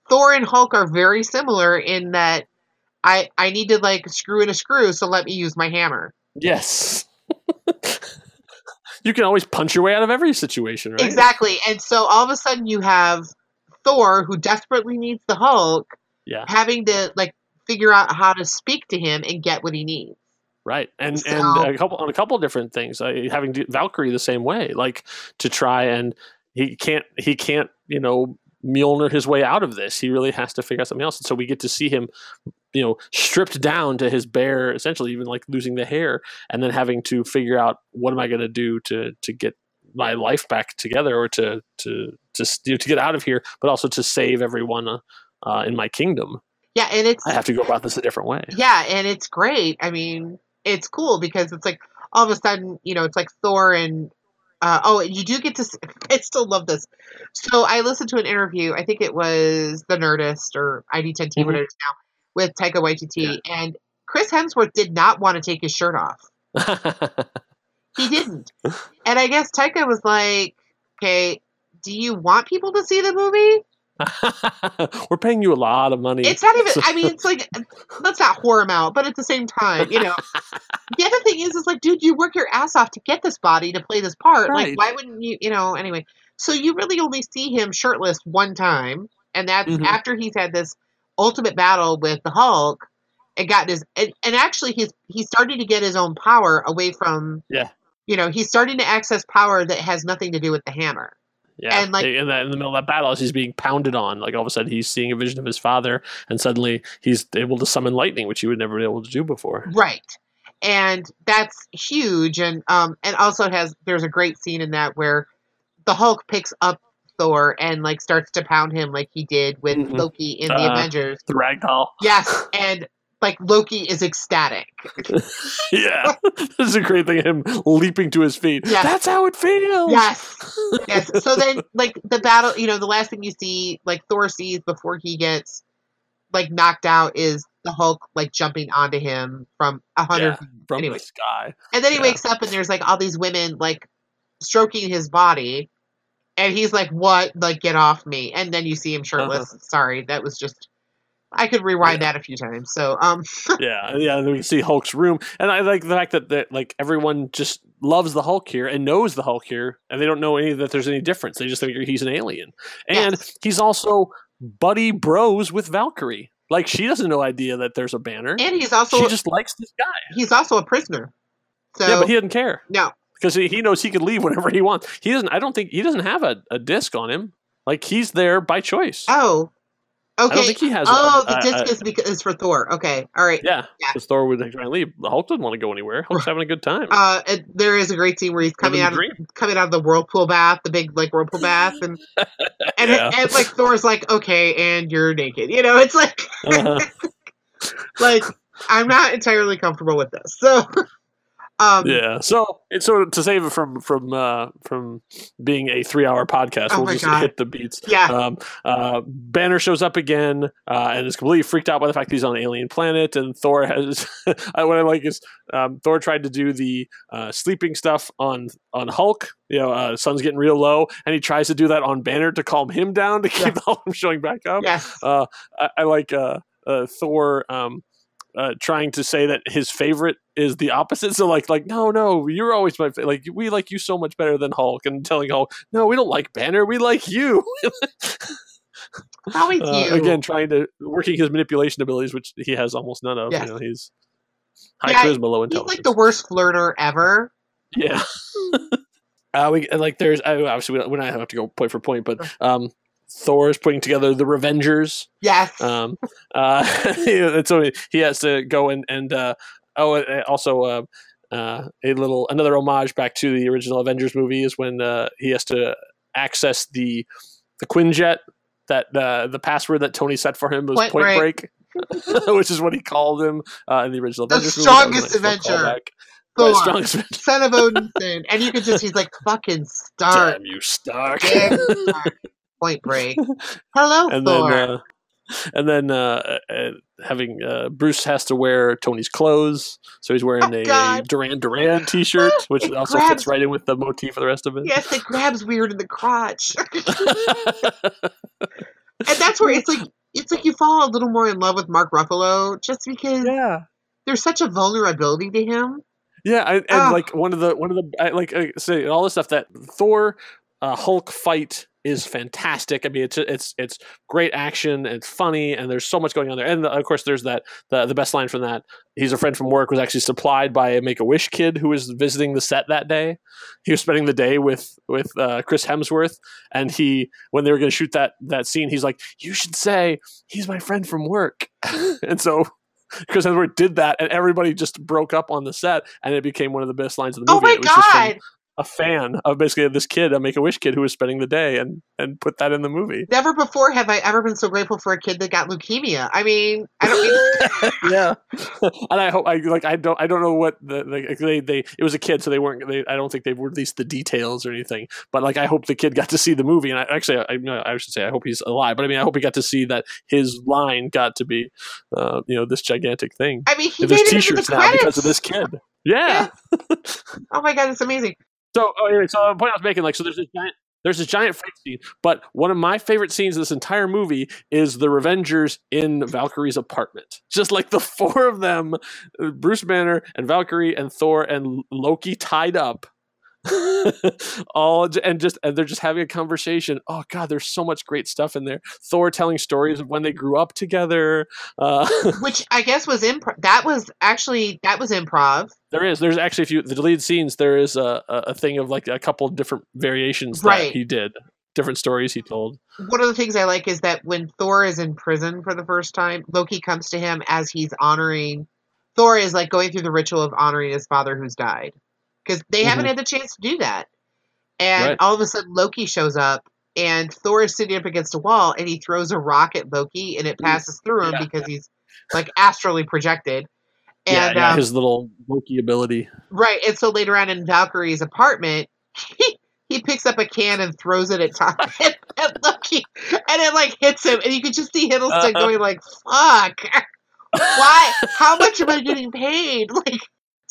Thor and Hulk are very similar in that I I need to like screw in a screw, so let me use my hammer. Yes. (laughs) you can always punch your way out of every situation, right? Exactly. And so all of a sudden you have Thor who desperately needs the Hulk Yeah. having to like figure out how to speak to him and get what he needs. Right, and So- and a couple on a couple of different things. Uh, having Valkyrie the same way, like to try and he can't he can't you know Mjolnir his way out of this. He really has to figure out something else. And so we get to see him, you know, stripped down to his bare, essentially even like losing the hair, and then having to figure out what am I going to do to to get my life back together or to to to you know, to get out of here, but also to save everyone uh, uh, in my kingdom. Yeah, and it's I have to go about this a different way. Yeah, and it's great. I mean, it's cool because it's like all of a sudden, you know, it's like Thor and uh, oh, you do get to. s- (laughs) I still love this. So I listened to an interview. I think it was the Nerdist or ID10T, Mhm. whatever it is now, with Taika Waititi, and Chris Hemsworth did not want to take his shirt off. (laughs) He didn't, and I guess Taika was like, "Okay, do you want people to see the movie?" (laughs) We're paying you a lot of money. It's not even. I mean, it's like let's not whore him out, but at the same time, you know. (laughs) the other thing is, is like, dude, you work your ass off to get this body to play this part. Right. Like, why wouldn't you? You know. Anyway, so you really only see him shirtless one time, and that's Mhm. after he's had this ultimate battle with the Hulk, and got his. And, and actually, he's he started to get his own power away from Yeah. you know, he's starting to access power that has nothing to do with the hammer. Yeah, And, like- in, that, in the middle of that battle, as he's being pounded on, like all of a sudden he's seeing a vision of his father, and suddenly he's able to summon lightning, which he would never be able to do before. Right. And that's huge. And um and also has there's a great scene in that where the Hulk picks up Thor and like starts to pound him like he did with Mhm. Loki in the Uh, Avengers. The ragdoll. Yes, and like Loki is ecstatic. (laughs) yeah, this is a great thing. Him leaping to his feet. Yes. That's how it feels. Yes. (laughs) Yes. So then like the battle, you know, the last thing you see like Thor sees before he gets like knocked out is the Hulk like jumping onto him from a hundred Yeah, feet. from Anyway. the sky. And then he Yeah. wakes up and there's like all these women like stroking his body. And he's like, What? Like, get off me. And then you see him shirtless. Uh-huh. Sorry, that was just I could rewind that a few times. So um (laughs) Yeah, yeah. Then we see Hulk's room, and I like the fact that, that like everyone just loves the Hulk here and knows the Hulk here, and they don't know any that there's any difference. They just think he's an alien, and Yes. he's also buddy bros with Valkyrie. Like she doesn't know idea that there's a banner. and he's also she just likes this guy. he's also a prisoner. So yeah, but he doesn't care no. because he, he knows he could leave whenever he wants. He doesn't. I don't think he doesn't have a, a disc on him. Like he's there by choice. Oh. Okay. I don't think he has. oh, the a- disc a- is because is for Thor. Okay. All right. yeah, Yeah. because Thor would try and leave. The Hulk doesn't want to go anywhere. Hulk's having a good time. Uh, and there is a great scene where he's coming Living out of coming out of the whirlpool bath, the big like whirlpool bath, and (laughs) and, Yeah. and like Thor's like, okay, and you're naked. You know, it's like Uh-huh. (laughs) like I'm not entirely comfortable with this. So, (laughs) um, Yeah. So it's so to save it from from uh, from being a three hour podcast, Oh we'll just God. hit the beats. yeah, Um, uh, Banner shows up again uh, and is completely freaked out by the fact that he's on an alien planet. And Thor has (laughs) what I like is um, Thor tried to do the uh, sleeping stuff on on Hulk. You know, uh, sun's getting real low, and he tries to do that on Banner to calm him down to (laughs) keep Yeah. the Hulk from showing back up. yes, Uh, I, I like uh, uh, Thor um, uh, trying to say that his favorite is the opposite. So like like no no you're always my favorite. like we like you so much better than Hulk, and telling Hulk no we don't like Banner we like you. always Uh, you again trying to working his manipulation abilities, which he has almost none of. Yes. You know he's high Yeah, charisma, low intelligence. He's like the worst flirter ever. Yeah. (laughs) uh, we like there's obviously we don't, we don't have to go point for point, but um, Thor's putting together the Revengers. Yes, Um, uh, (laughs) so he has to go and and uh, oh, also uh, uh, a little another homage back to the original Avengers movie is when uh, he has to access the the Quinjet that uh, the password that Tony set for him was Point Point, Break. Break. (laughs) Which is what he called him uh, in the original The Avengers movie. That was a strongest nice little Avenger. Thor, strongest Avenger. son of Odinson, and you could just he's like fucking (laughs) Stark, Damn you, Stark. Damn Stark. Point Break. (laughs) Hello, and Thor. then uh, and then uh, uh, having uh, Bruce has to wear Tony's clothes, so he's wearing Oh, a, God. Duran Duran (laughs) T-shirt, which It also grabs- fits right in with the motif of the rest of it. yes, it grabs weird in the crotch. (laughs) and that's where it's like it's like you fall a little more in love with Mark Ruffalo just because yeah, there's such a vulnerability to him. yeah, I, and Ah. like one of the one of the I, like I say all the stuff that Thor uh, Hulk fight is fantastic. I mean, it's it's it's great action. It's funny, and there's so much going on there. And of course, there's that the the best line from that. He's a friend from work was actually supplied by a Make a Wish kid who was visiting the set that day. He was spending the day with with uh, Chris Hemsworth, and he when they were going to shoot that that scene, he's like, "You should say he's my friend from work," (laughs) and so. Chris Hemsworth did that, and everybody just broke up on the set, and it became one of the best lines of the movie. Oh movie. my It was just from god! A fan of basically this kid, a Make a Wish kid, who was spending the day, and and put that in the movie. Never before have I ever been so grateful for a kid that got leukemia. I mean, I don't mean (laughs) (laughs) yeah, (laughs) and I hope I like I don't I don't know what the like, they they it was a kid, so they weren't. They, I don't think they've released the details or anything. But like I hope the kid got to see the movie, and I actually I no, I should say I hope he's alive. But I mean I hope he got to see that his line got to be, uh, you know, this gigantic thing. I mean he If made there's it into the T-shirts now because of this kid. Yeah. Oh my god, it's amazing. So, oh, anyway, so the point I was making, like, so there's this giant, there's this giant fight scene, but one of my favorite scenes in this entire movie is the Revengers in Valkyrie's apartment. (laughs) Just like the four of them, uh, Bruce Banner and Valkyrie and Thor and Loki tied up. (laughs) all and just and they're just having a conversation. Oh God, there's so much great stuff in there. Thor telling stories of when they grew up together. Uh, (laughs) Which I guess was improv. That was actually that was improv. there is there's actually if you the deleted scenes there is a, a a thing of like a couple different variations that Right. he did, different stories he told. One of the things I like is that when Thor is in prison for the first time, Loki comes to him as he's honoring. Thor is like going through the ritual of honoring his father who's died because they haven't Mhm. had the chance to do that. And Right. all of a sudden, Loki shows up, and Thor is sitting up against a wall, and he throws a rock at Loki, and it passes through him Yeah. because he's like astrally projected. yeah, And yeah, um, his little Loki ability. Right, and so later on in Valkyrie's apartment, he, he picks up a can and throws it at (laughs) at, at Loki, and it like hits him, and you can just see Hiddleston Uh-huh. going like, "Fuck, why? How much am I getting paid?" (laughs) Like,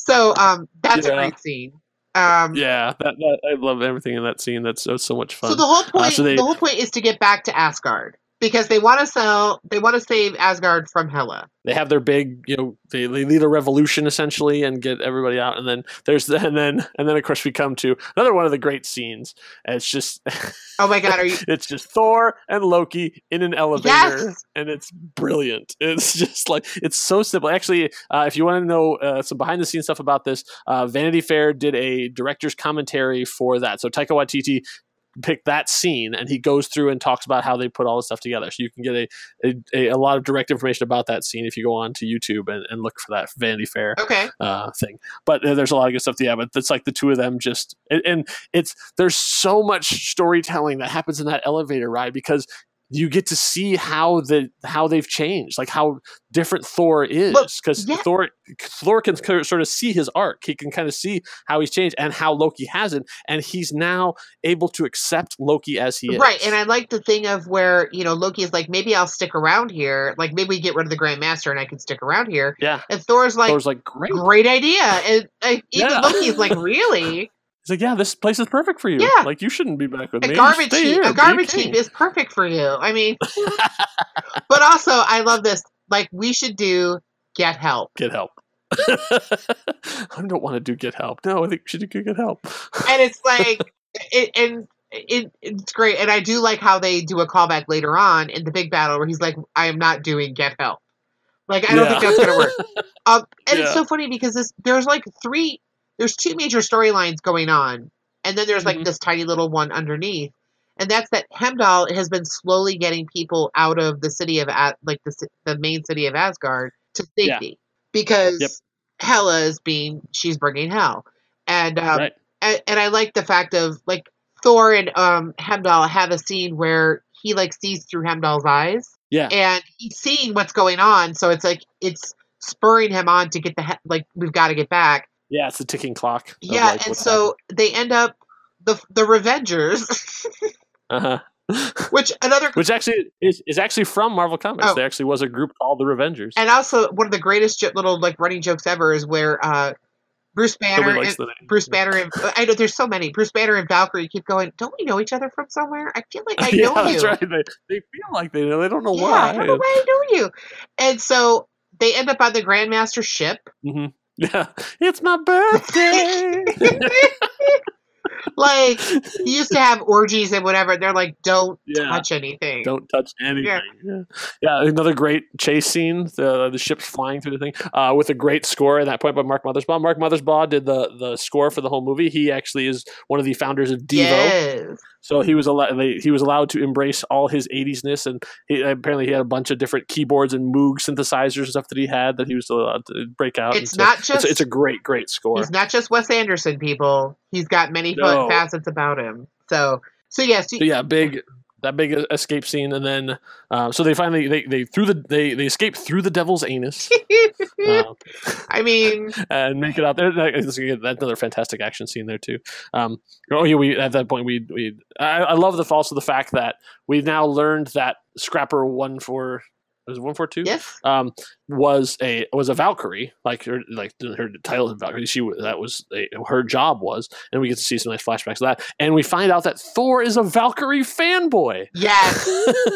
so um, that's a great scene. Um, Yeah, that, that I love everything in that scene. That's so, so much fun. so the whole point, so they- the whole point is to get back to Asgard because they want to sell, they want to save Asgard from Hela. they have their big, you know, they, they lead a revolution essentially and get everybody out. And then there's the, and then and then of course we come to another one of the great scenes. And it's just (laughs) Oh my god, are you? it's just Thor and Loki in an elevator, Yes! and it's brilliant. It's just like it's so simple. Actually, uh, if you want to know uh, some behind the scenes stuff about this, uh, Vanity Fair did a director's commentary for that. So Taika Waititi picked that scene, and he goes through and talks about how they put all the stuff together. So you can get a a, a, lot of direct information about that scene if you go on to YouTube and, and look for that Vanity Fair Okay, uh, thing. But uh, there's a lot of good stuff. Yeah, but it's like the two of them just and, and it's there's so much storytelling that happens in that elevator ride because you get to see how the how they've changed, like how different Thor is, because yeah. Thor Thor can sort of see his arc. He can kind of see how he's changed and how Loki hasn't, and he's now able to accept Loki as he is. Right, and I like the thing of where you know Loki is like, maybe I'll stick around here. Like maybe we get rid of the Grand Master and I can stick around here. yeah, And Thor's like, Thor's like great. great idea. And uh, even Yeah. Loki's like, (laughs) really? He's like, yeah, this place is perfect for you. Yeah. like you shouldn't be back with A me. garbage heap, a garbage heap is perfect for you. I mean, (laughs) but also I love this. Like we should do get help, get help. (laughs) I don't want to do get help. No, I think we should do get help. (laughs) and it's like, it, and it, it's great. And I do like how they do a callback later on in the big battle where he's like, I am not doing get help. Like I don't think that's gonna work. Um, and it's so funny because this there's like three, there's two major storylines going on, and then there's like Mhm. this tiny little one underneath, and that's that Heimdall has been slowly getting people out of the city of like the the main city of Asgard to Yeah. safety because Yep. Hela is being she's bringing hell, and um, right. and, and I like the fact of like Thor and um Heimdall have a scene where he like sees through Heimdall's eyes Yeah. and he's seeing what's going on so it's like it's spurring him on to get the he- like we've got to get back Yeah, it's a ticking clock. yeah like, and so they end up the the revengers (laughs) uh-huh. (laughs) which another which actually is, is actually from Marvel Comics. Oh. There actually was a group called the Revengers. and also one of the greatest little like running jokes ever is where uh Bruce Banner and, likes the name. Bruce Banner and I know there's so many Bruce Banner and Valkyrie keep going don't we know each other from somewhere I feel like I (laughs) yeah, know you that's right. They, they feel like they know. They don't know yeah, why. I don't know why I know you. And so they end up on the Grandmaster ship. hmm Yeah, (laughs) it's my birthday. (laughs) Like he used to have orgies and whatever. They're like, don't yeah. touch anything. Don't touch anything. Yeah. yeah, another great chase scene. The the ship's flying through the thing uh, with a great score at that point by Mark Mothersbaugh. Mark Mothersbaugh did the the score for the whole movie. He actually is one of the founders of Devo. Yes. So he was allowed. He was allowed to embrace all his '80s-ness, and he, apparently he had a bunch of different keyboards and Moog synthesizers and stuff that he had that he was allowed to break out. It's so not It's, just a- it's a great, great score. he's not just Wes Anderson, people. He's got many fa- No. facets about him. So so yes, So yeah, big that big escape scene, and then uh, so they finally they they through the they they escape through the devil's anus. uh, (laughs) I mean, (laughs) and make it out there. That's another fantastic action scene there too. Um, oh yeah, we at that point we we I, I love the also the fact that we've now learned that Scrapper one for was it one four two. yes. Um, was a was a Valkyrie, like her like her title is Valkyrie. She that was a, her job was, and we get to see some nice flashbacks of that. And we find out that Thor is a Valkyrie fanboy. Yes.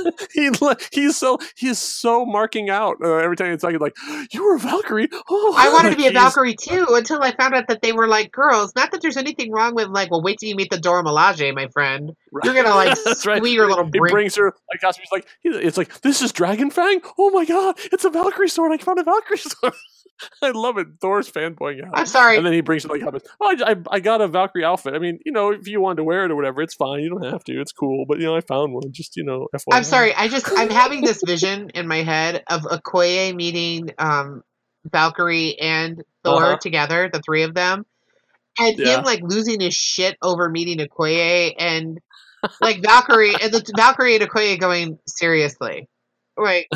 (laughs) he he's so he's so marking out uh, every time he's talking like you were a Valkyrie. Oh, I wanted to be a Valkyrie too until I found out that they were like girls. Not that there's anything wrong with like, well, wait till you meet the Dora Milaje, my friend. You're gonna like (laughs) That's right. your little He brick. brings her like. Like, it's like this is Dragon Fang. Oh my god, it's a Valkyrie sword. I found a Valkyrie (laughs) sword. I love it. Thor's fanboying out. I'm sorry. And then he brings it like, oh, I, I, I got a Valkyrie outfit. I mean, you know, if you wanted to wear it or whatever, it's fine. You don't have to. It's cool. But you know, I found one. Just you know, FYI. I'm sorry. I just I'm having this vision in my head of Okoye meeting um Valkyrie and Thor Uh-huh. together, the three of them, and Yeah. him like losing his shit over meeting Okoye and like Valkyrie and the Valkyrie and Okoye going seriously. Right.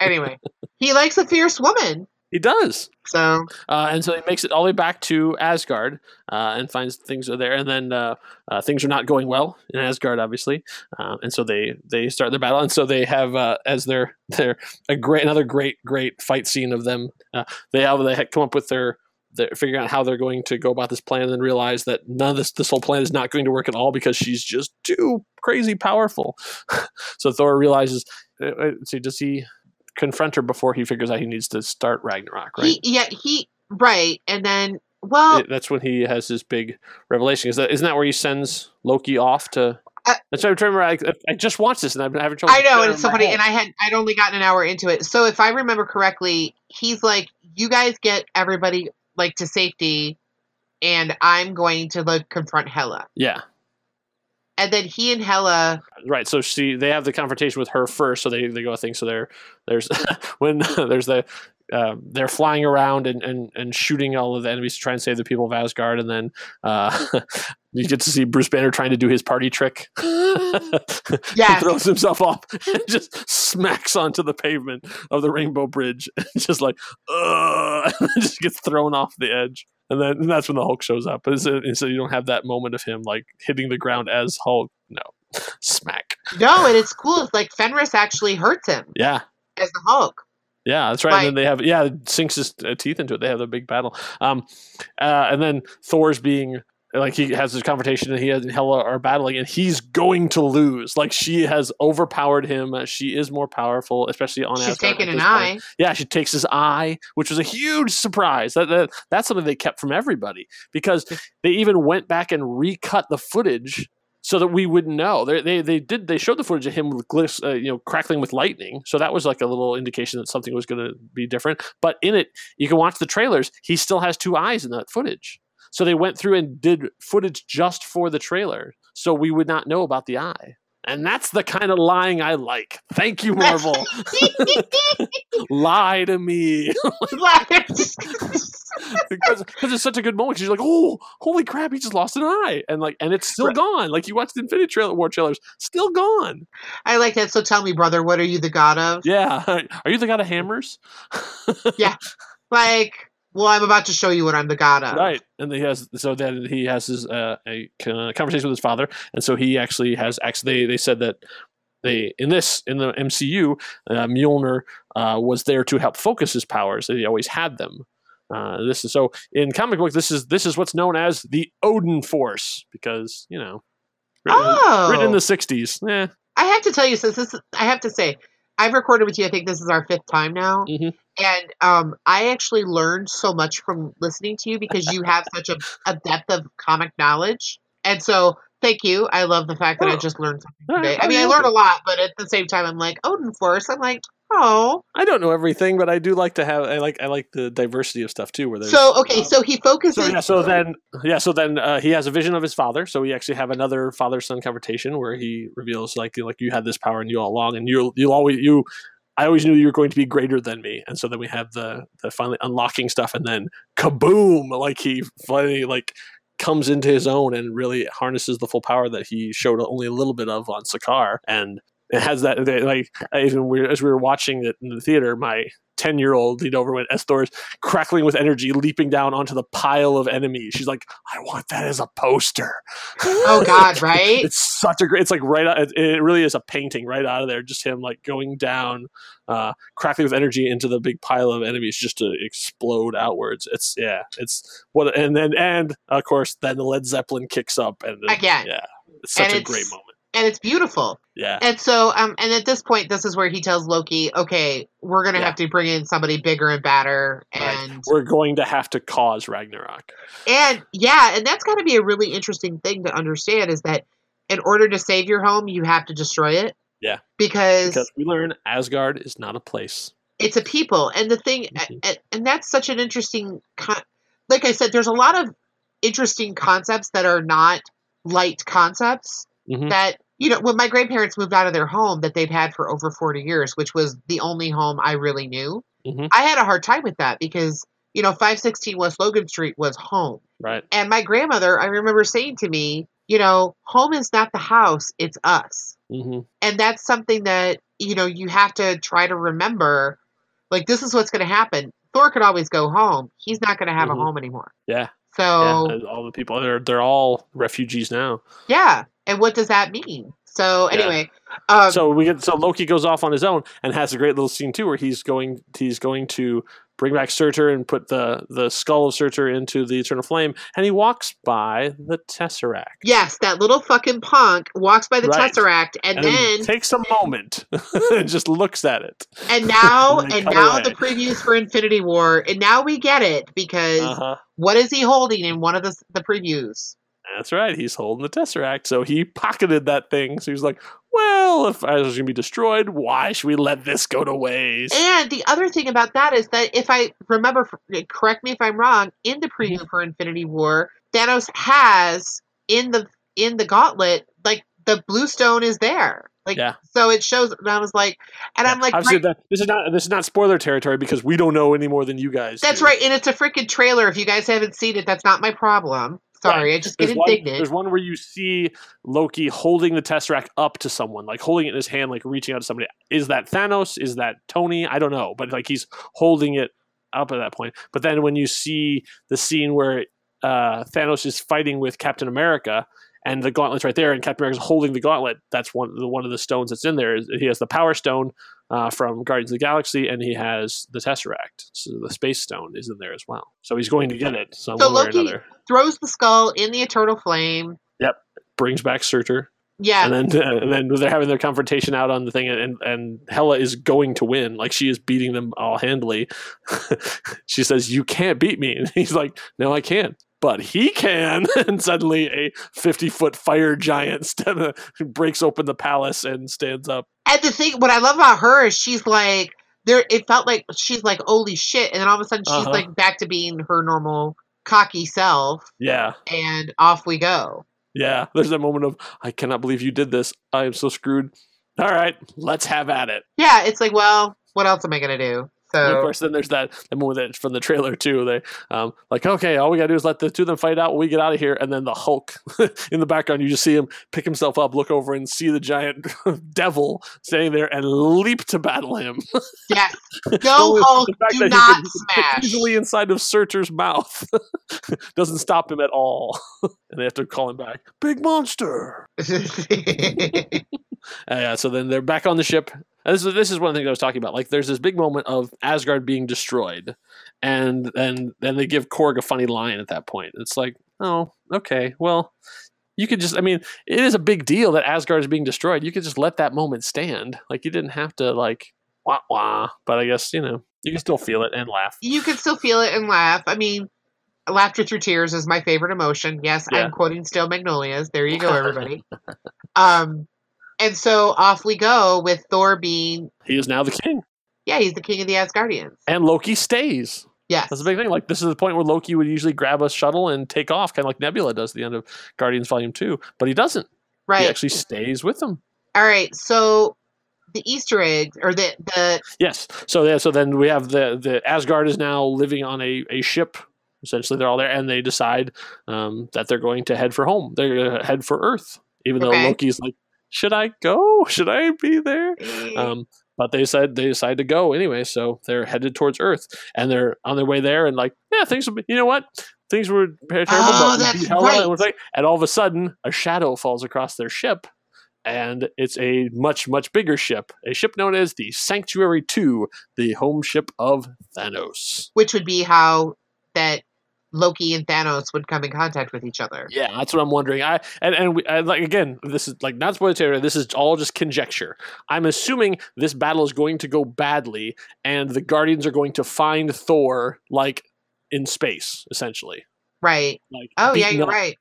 Anyway, he likes a fierce woman. he does. So Uh, and so he makes it all the way back to Asgard uh, and finds things are there. And then uh, uh, things are not going well in Asgard, obviously. Uh, and so they they start their battle. And so they have uh, as their their a great another great great fight scene of them. Uh, they have they come up with their. They're figuring out how they're going to go about this plan, and then realize that none of this this whole plan is not going to work at all because she's just too crazy powerful. (laughs) so Thor realizes. Uh, uh, see, does he confront her before he figures out he needs to start Ragnarok? Right. he yeah he right and then well that's when he has his big revelation. Is that isn't that where he sends Loki off to? I- that's what I'm trying to remember. I, I just watched this and I've been having trouble. I know, and it's so funny. head. And I had I'd only gotten an hour into it. So if I remember correctly, he's like, "You guys get everybody like to safety, and I'm going to like confront Hela." yeah, And then he and Hela, right. So she they have the confrontation with her first. So they they go a thing. So there there's (laughs) when (laughs) there's the. Um, they're flying around and, and, and shooting all of the enemies to try and save the people of Asgard, and then uh, (laughs) you get to see Bruce Banner trying to do his party trick. Yes. he throws himself off and just smacks onto the pavement of the Rainbow Bridge, and just like, Ugh, just gets thrown off the edge. And then and that's when the Hulk shows up. And so, so you don't have that moment of him like hitting the ground as Hulk. No, (laughs) smack. no, and it's cool. It's like Fenris actually hurts him Yeah, as the Hulk. Yeah, that's right. Right. And then they have yeah, sinks his uh, teeth into it. They have the big battle. Um, uh, and then Thor's being like he has this confrontation, and he and Hela are battling, and he's going to lose. Like she has overpowered him. Uh, she is more powerful, especially on. She's Asgard taken at an this eye. point. Yeah, she takes his eye, which was a huge surprise. That, that that's something they kept from everybody because they even went back and recut the footage so that we would know. They they, they did they showed the footage of him with glyphs, uh, you know, crackling with lightning. So that was like a little indication that something was going to be different. But in it, you can watch the trailers. He still has two eyes in that footage. So they went through and did footage just for the trailer, so we would not know about the eye. And that's the kind of lying I like. Thank you, Marvel. (laughs) Lie to me. because (laughs) because it's such a good moment. You're like, oh, holy crap, he just lost an eye, and like, and it's still Right. gone. Like you watched the Infinity trailer, War trailers, still gone. I like that. So tell me, brother, what are you the god of? Yeah, (laughs) are you the god of hammers? Yeah. Like, well, I'm about to show you what I'm the god of. right, and he has so then he has his uh, a conversation with his father, and so he actually has actually they, they said that. They in this in the MCU, uh, Mjolnir uh, was there to help focus his powers. That he always had them. Uh, this is so in comic book. This is this is what's known as the Odin Force because you know written, in- Oh, written in the '60s. Eh, I have to tell you, since this, I have to say, I've recorded with you. I think this is our fifth time now, Mhm. And um, I actually learned so much from listening to you because you have such a, a depth of comic knowledge, and so thank you. I love the fact that I Oh. just learned something today. I oh, mean, I learned a lot, but at the same time, I'm like Odin Force. I'm like, oh. I don't know everything, but I do like to have. I like I like the diversity of stuff too. Where there's So okay, so he focuses. So yeah, so then yeah, so then uh, he has a vision of his father. So we actually have another father son confrontation where he reveals like like you had this power and you all along, and you'll you'll always you. I always knew you were going to be greater than me, and so then we have the the finally unlocking stuff, and then kaboom! Like he finally like comes into his own and really harnesses the full power that he showed only a little bit of on Sakaar, and it has that they, like even we, as we were watching it in the theater, my ten year old leaned over when S Thor's crackling with energy, leaping down onto the pile of enemies. She's like, "I want that as a poster." Oh (laughs) God, right? it's such a great. It's like right. out- It, it really is a painting right out of there. Just him like going down, uh, crackling with energy into the big pile of enemies, just to explode outwards. It's yeah. It's what and then and of course then the Led Zeppelin kicks up and then- Again. Yeah, it's such And a great moment. And it's beautiful. Yeah. And so, um, and at this point, this is where he tells Loki, "Okay, we're gonna Yeah. have to bring in somebody bigger and badder." Right. And We're going to have to cause Ragnarok. and yeah, and that's got to be a really interesting thing to understand is that in order to save your home, you have to destroy it. Yeah. Because, Because we learn Asgard is not a place. it's a people, and the thing, Mhm. and, and that's such an interesting. Con- like I said, there's a lot of interesting concepts that are not light concepts. Mhm. that you know when my grandparents moved out of their home that they'd had for over 40 years which was the only home i really knew Mhm. i had a hard time with that because you know 516 west logan street was home Right. and my grandmother i remember saying to me you know home is not the house it's us hmm and that's something that you know you have to try to remember like this is what's going to happen thor could always go home he's not going to have Mhm. a home anymore Yeah. so yeah. All the people they're they're all refugees now. yeah and what does that mean so Yeah. anyway um, so we get so Loki goes off on his own and has a great little scene too, where he's going he's going to bring back Surtur and put the the skull of Surtur into the Eternal Flame, and he walks by the Tesseract. Yes, that little fucking punk walks by the Right. Tesseract and, And then takes a moment (laughs) and just looks at it. and now (laughs) and and now away. the previews for Infinity War and now we get it because Uh-huh. what is he holding in one of the the previews? That's right. He's holding the Tesseract. So he pocketed that thing. So he's like, well, if I was going to be destroyed, why should we let this go to waste? And the other thing about that is that if I remember correct me if I'm wrong, in the mm-hmm. preview for Infinity War, Thanos has in the in the gauntlet like the blue stone is there. Like Yeah. so it shows and I was like and I'm like Obviously, right- that, this is not this is not spoiler territory because we don't know any more than you guys. that's do. right and it's a freaking trailer if you guys haven't seen it that's not my problem. Sorry, Right. I just get There's one, indignant. there's one where you see Loki holding the Tesseract up to someone, like holding it in his hand, like reaching out to somebody. Is that Thanos? Is that Tony? I don't know, but like he's holding it up at that point. But then when you see the scene where uh, Thanos is fighting with Captain America, and the gauntlet's right there, and Captain America's holding the gauntlet. That's one the one of the stones that's in there. He has the Power Stone uh, from Guardians of the Galaxy, and he has the Tesseract. So the Space Stone is in there as well. So he's going to get it some So way or another. Throws the skull in the eternal flame. Yep, brings back Surtur. Yeah, and then (laughs) and then they're having their confrontation out on the thing, and and Hela is going to win. Like she is beating them all handily. (laughs) she says, "You can't beat me," (laughs) and he's like, "No, I can't, But he can, and suddenly a fifty-foot fire giant breaks open the palace and stands up. And the thing what I love about her is she's like there. It felt like she's like holy shit, and then all of a sudden she's Uh-huh. like back to being her normal cocky self, Yeah, and off we go. yeah. There's that moment of, "I cannot believe you did this. I am so screwed." All right, let's have at it. Yeah, it's like well, what else am I gonna do? And of course, then there's that the moment from the trailer too. They um like okay, all we gotta do is let the two of them fight out. We get out of here, and then the Hulk (laughs) in the background. You just see him pick himself up, look over, and see the giant (laughs) devil standing there and leap to battle him. yes, Only (laughs) go Hulk, do not can- he can fit smash. easily inside of Surtur's mouth doesn't stop him at all, and they have to call him back. Big monster. Uh, yeah, so then they're back on the ship. And This is this is one of the things I was talking about. Like, there's this big moment of Asgard being destroyed, and then then they give Korg a funny line at that point. It's like, oh, okay, well, you could just. I mean, it is a big deal that Asgard is being destroyed. You could just let that moment stand. Like, you didn't have to like wah wah. But I guess you know you can still feel it and laugh. you can still feel it and laugh. I mean, laughter through tears is my favorite emotion. Yes, Yeah. I'm quoting Steel Magnolias. There you go, everybody. (laughs) um, and so off we go with Thor being, He is now the king, yeah, he's the king of the Asgardians. and Loki stays. Yeah, That's a big thing. Like this is the point where Loki would usually grab a shuttle and take off, kind of like Nebula does at the end of Guardians Volume Two, but he doesn't. right. He actually stays with them. All right, so the Easter eggs or the the Yes. So yeah. So then we have the the Asgard is now living on a, a ship. Essentially, they're all there, and they decide um, that they're going to head for home. They're going to head for Earth, even though Loki's like, should I go? (laughs) Should I be there? Eh, Um, but they said they decided to go anyway, so they're headed towards Earth, and they're on their way there, and like, yeah, things. will be- You know what? Things were terrible, Oh, but we that's hell right. and like- and all of a sudden, a shadow falls across their ship, and it's a much much bigger ship, a ship known as the Sanctuary Two, the home ship of Thanos. which would be how that Loki and Thanos would come in contact with each other. Yeah, that's what I'm wondering. I and and we, I, like again, this is like not spoiler territory. This is all just conjecture. I'm assuming this battle is going to go badly, and the Guardians are going to find Thor like in space, essentially. Right. Like, Oh yeah, you're up. right.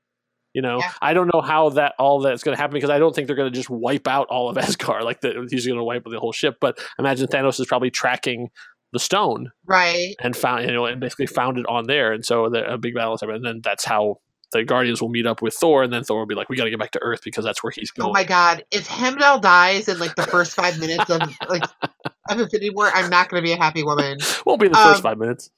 You know, Yeah. I don't know how that all that's going to happen because I don't think they're going to just wipe out all of (laughs) Asgard. Like the, he's going to wipe the whole ship. But imagine Thanos is probably tracking the stone Right. and found you know and basically found it on there and so the, a big battle is happening and then that's how the guardians will meet up with thor and then thor will be like we got to get back to earth because that's where he's going Oh my god. If Heimdall dies in like the first five minutes of like of Infinity War, I'm not gonna be a happy woman. won't be in the first Um, five minutes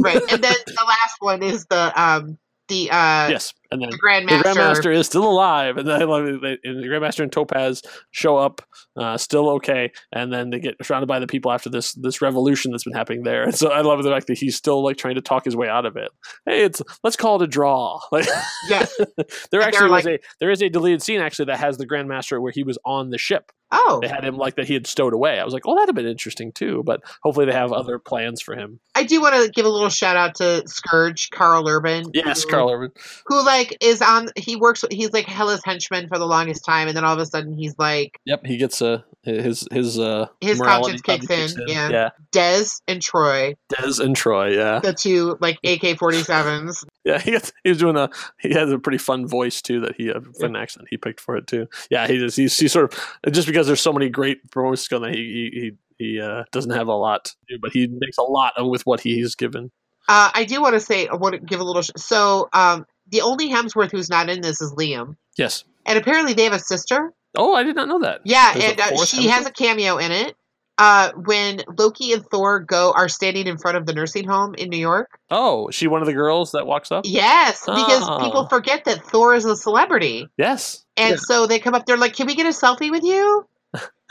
Right. And then (laughs) the last one is the um the uh yes and then the the Grandmaster. Grandmaster is still alive, and then I love it, and the Grandmaster and Topaz show up, uh, still okay, and then they get surrounded by the people after this this revolution that's been happening there. And so I love the fact that he's still like trying to talk his way out of it. Hey, it's let's call it a draw. (laughs) Like Yes. (laughs) there And actually was like- a there is a deleted scene actually that has the Grandmaster where he was on the ship. Oh. They had him like that he had stowed away. I was like, oh, that'd have been interesting too. But hopefully they have other plans for him. I do want to give a little shout out to Skurge, Karl Urban. Yes, who- Karl Urban. Who like is on he works he's like Hela's henchman for the longest time and then all of a sudden he's like Yep, he gets uh, his his uh His morality conscience kicks probably in, yeah. yeah. Des and Troy, Des and Troy. Yeah, the two like AK forty sevens. (laughs) yeah. He gets, he was doing a he has a pretty fun voice too that he a fun accent he picked for it too. Yeah, he just he's, he's sort of just because there's so many great performances going that he he he. He uh, doesn't have a lot to do, but he makes a lot with what he's given. Uh, I do want to say I want to give a little. Sh- so um, the only Hemsworth who's not in this is Liam, Yes. and apparently they have a sister. Oh, I did not know that. Yeah, There's and uh, fourth she has a cameo in it. Uh, when Loki and Thor go are standing in front of the nursing home in New York. Oh, is she one of the girls that walks up? Yes, because Oh. people forget that Thor is a celebrity, Yes. and Yeah. so they come up. They're like, "Can we get a selfie with you?"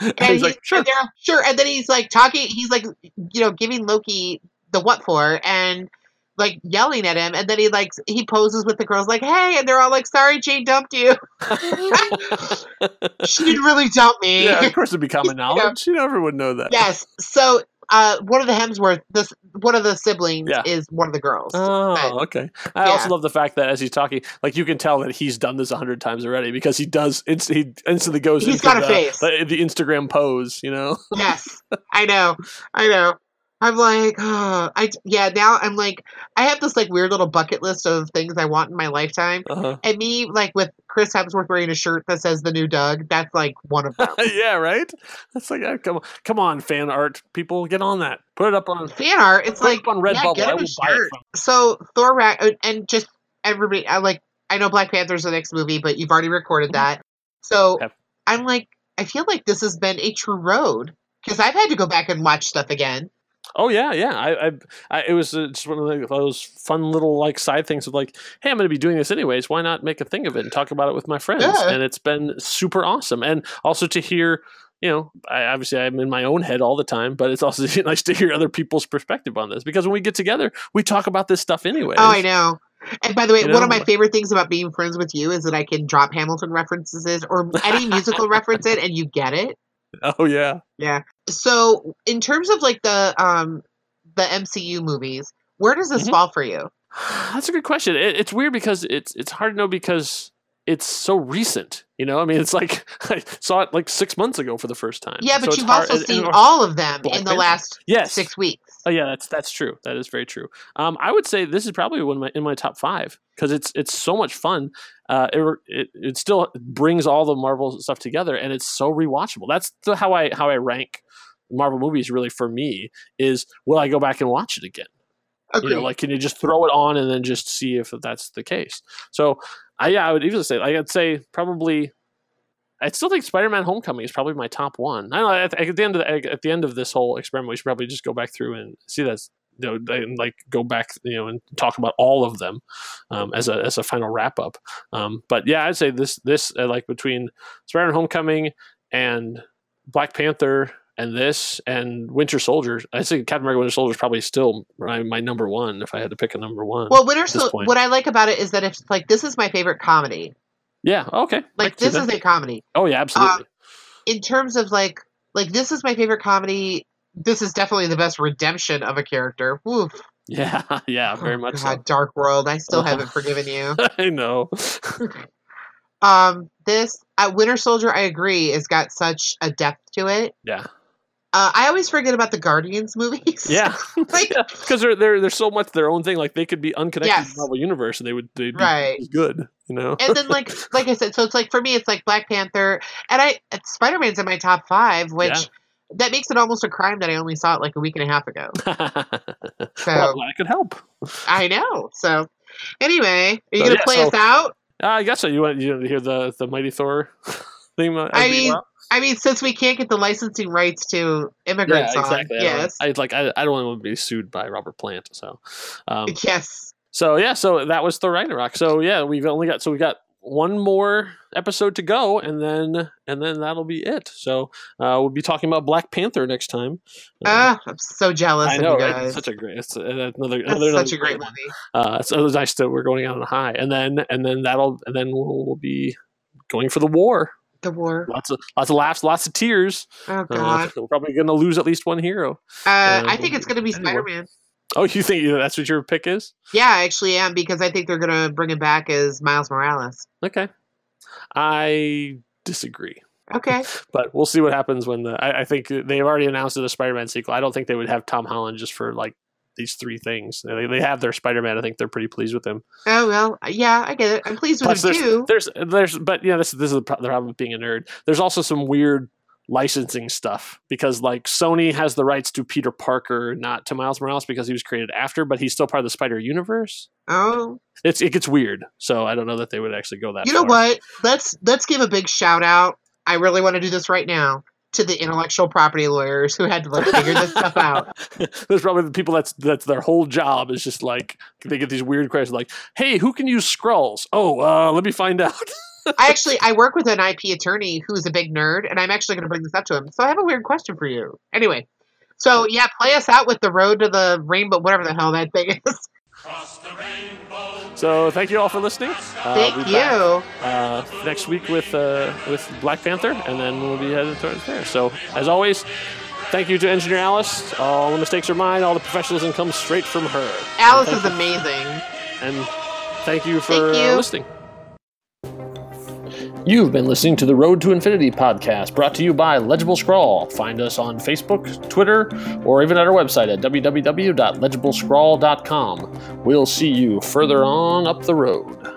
And (laughs) And he's like, sure. and they're- sure. And then he's like talking. He's like, you know, giving Loki the what for, and like yelling at him. And then he like he poses with the girls, like, "Hey," and they're all like, "Sorry, Jane dumped you. (laughs) she didn't really dump me." yeah, of course it'd be common (laughs) knowledge. You know, everyone would know that. yes. So, uh, one of the Hemsworth, this one of the siblings Yeah. is one of the girls. Oh, okay. I also love the fact that as he's talking, like you can tell that he's done this a hundred times already because he does. Inst- he instantly goes. He's into got a the, face. The, the Instagram pose. You know. yes, I know, I know. I'm like, oh, (sighs) I yeah. Now I'm like, I have this like weird little bucket list of things I want in my lifetime. Uh-huh. And me, like with Chris Hemsworth wearing a shirt that says the new Doug, that's like one of them. (laughs) yeah, right. That's like, come on, come on, fan art people, get on that. Put it up on. Fan art, it's it like up on yeah, Redbubble. get I him will a buy it shirt. from. So Thor uh, and just everybody, I like. I know Black Panther's the next movie, but you've already recorded that. So Yep. I'm like, I feel like this has been a true road because I've had to go back and watch stuff again. Oh yeah, yeah. I, I, I it was uh, just one of those fun little like side things of like, hey, I'm going to be doing this anyways. Why not make a thing of it and talk about it with my friends? Yeah. And it's been super awesome. And also to hear, you know, I obviously I'm in my own head all the time, but it's also (laughs) nice to hear other people's perspective on this because when we get together, we talk about this stuff anyway. Oh, I know. And by the way, You one know? of my favorite things about being friends with you is that I can drop Hamilton references or any musical (laughs) reference in, and you get it. Oh yeah. Yeah. So, in terms of like the um the MCU movies, where does this Mhm. fall for you? That's a good question. It, it's weird because it's it's hard to know because it's so recent. You know, I mean, it's like (laughs) I saw it like six months ago for the first time. Yeah, but it's you've hard- also and- and seen of course- all of them Black in the Panther. last Yes. six weeks. Oh yeah, that's that's true. That is very true. Um, I would say this is probably one of my in my top five because it's it's so much fun. Uh, it, it it still brings all the Marvel stuff together, and it's so rewatchable. That's the, how I how I rank Marvel movies. Really, for me, is will I go back and watch it again? Agreed. You know, like can you just throw it on and then just see if that's the case? So, I yeah, I would even say like, I'd say probably. I still think Spider-Man: Homecoming is probably my top one. I don't know. At, at the end of the, at the end of this whole experiment, we should probably just go back through and see that you know, and like go back, you know, and talk about all of them um, as a as a final wrap up. Um, but yeah, I'd say this this uh, like between Spider-Man: Homecoming and Black Panther and this and Winter Soldier, I think Captain America: Winter Soldier is probably still my, my number one if I had to pick a number one. Well, Winter Soldier. What I like about it is that it's like this is my favorite comedy. Yeah, okay. Like this is a comedy. oh yeah, absolutely. In terms of like like this is my favorite comedy. This is definitely the best redemption of a character. Woof. (laughs) yeah, yeah, very Oh, much so. Dark World. I still haven't (laughs) forgiven you. I know. (laughs) Um, this uh, Winter Soldier, I agree, has got such a depth to it. Yeah, Uh, I always forget about the Guardians movies. yeah, (laughs) (laughs) like because they're they're they're so much their own thing. Like they could be unconnected Yes. to the Marvel universe, and they would they'd be Right. good. You know. and then like (laughs) like I said, so it's like for me, it's like Black Panther, and I Spider Man's in my top five, which Yeah. that makes it almost a crime that I only saw it like a week and a half ago. So well, I could help. I know. So anyway, are you So, gonna yeah, play so- us out? Uh, I guess so. You want you want to hear the the Mighty Thor theme? uh, I mean, out? I mean, since we can't get the licensing rights to yeah, immigrant song, exactly. Yes, I like I, I don't want to be sued by Robert Plant. So, um, yes. so yeah, so that was Thor Ragnarok. So yeah, we've only got so we got one more episode to go, and then and then that'll be it. So uh, we'll be talking about Black Panther next time. Uh, Ah, I'm so jealous I of know, you right? guys. It's such a great, it's uh, another, another such a great one. movie. Uh, so it was nice that we're going out on a high, and then and then that'll and then we'll, we'll be going for the war. The war. Lots of lots of laughs, lots of tears. Oh Uh, God. we're probably going to lose at least one hero. Uh, I uh, think it's gonna be anyway. Spider Man. Oh, you think that's what your pick is? Yeah, I actually am because I think they're gonna bring him back as Miles Morales. Okay, I disagree, Okay. (laughs) but we'll see what happens when the. I, I think they've already announced the Spider-Man sequel. I don't think they would have Tom Holland just for like these three things. They, they have their Spider-Man. I think they're pretty pleased with him. Oh well, yeah, I get it. I'm pleased with him too. there's there's but yeah, this this is the the problem with being a nerd. There's also some weird licensing stuff because like Sony has the rights to Peter Parker, not to Miles Morales because he was created after, but he's still part of the Spider Universe. Oh, It's it gets weird, so I don't know that they would actually go that. you know far. what? Let's let's give a big shout out. I really want to do this right now to the intellectual property lawyers who had to like figure this stuff out. (laughs) There's probably the people that's that's their whole job is just like they get these weird questions like, "Hey, who can use Skrulls?" Oh, uh, let me find out. (laughs) I actually I work with an IP attorney who's a big nerd, and I'm actually going to bring this up to him. So I have a weird question for you. Anyway, so yeah, play us out with the road to the rainbow, whatever the hell that thing (laughs) is. So thank you all for listening. Uh, Thank we'll you. back, uh, next week with uh, with Black Panther, and then we'll be headed towards there. So as always. Thank you to Engineer Alice. All the mistakes are mine. All the professionalism comes straight from her. Alice is you- amazing. And thank you for Thank you. Uh, listening. You've been listening to the Road to Infinity podcast, brought to you by Legible Scrawl. Find us on Facebook, Twitter, or even at our website at www.legiblescrawl.com. We'll see you further on up the road.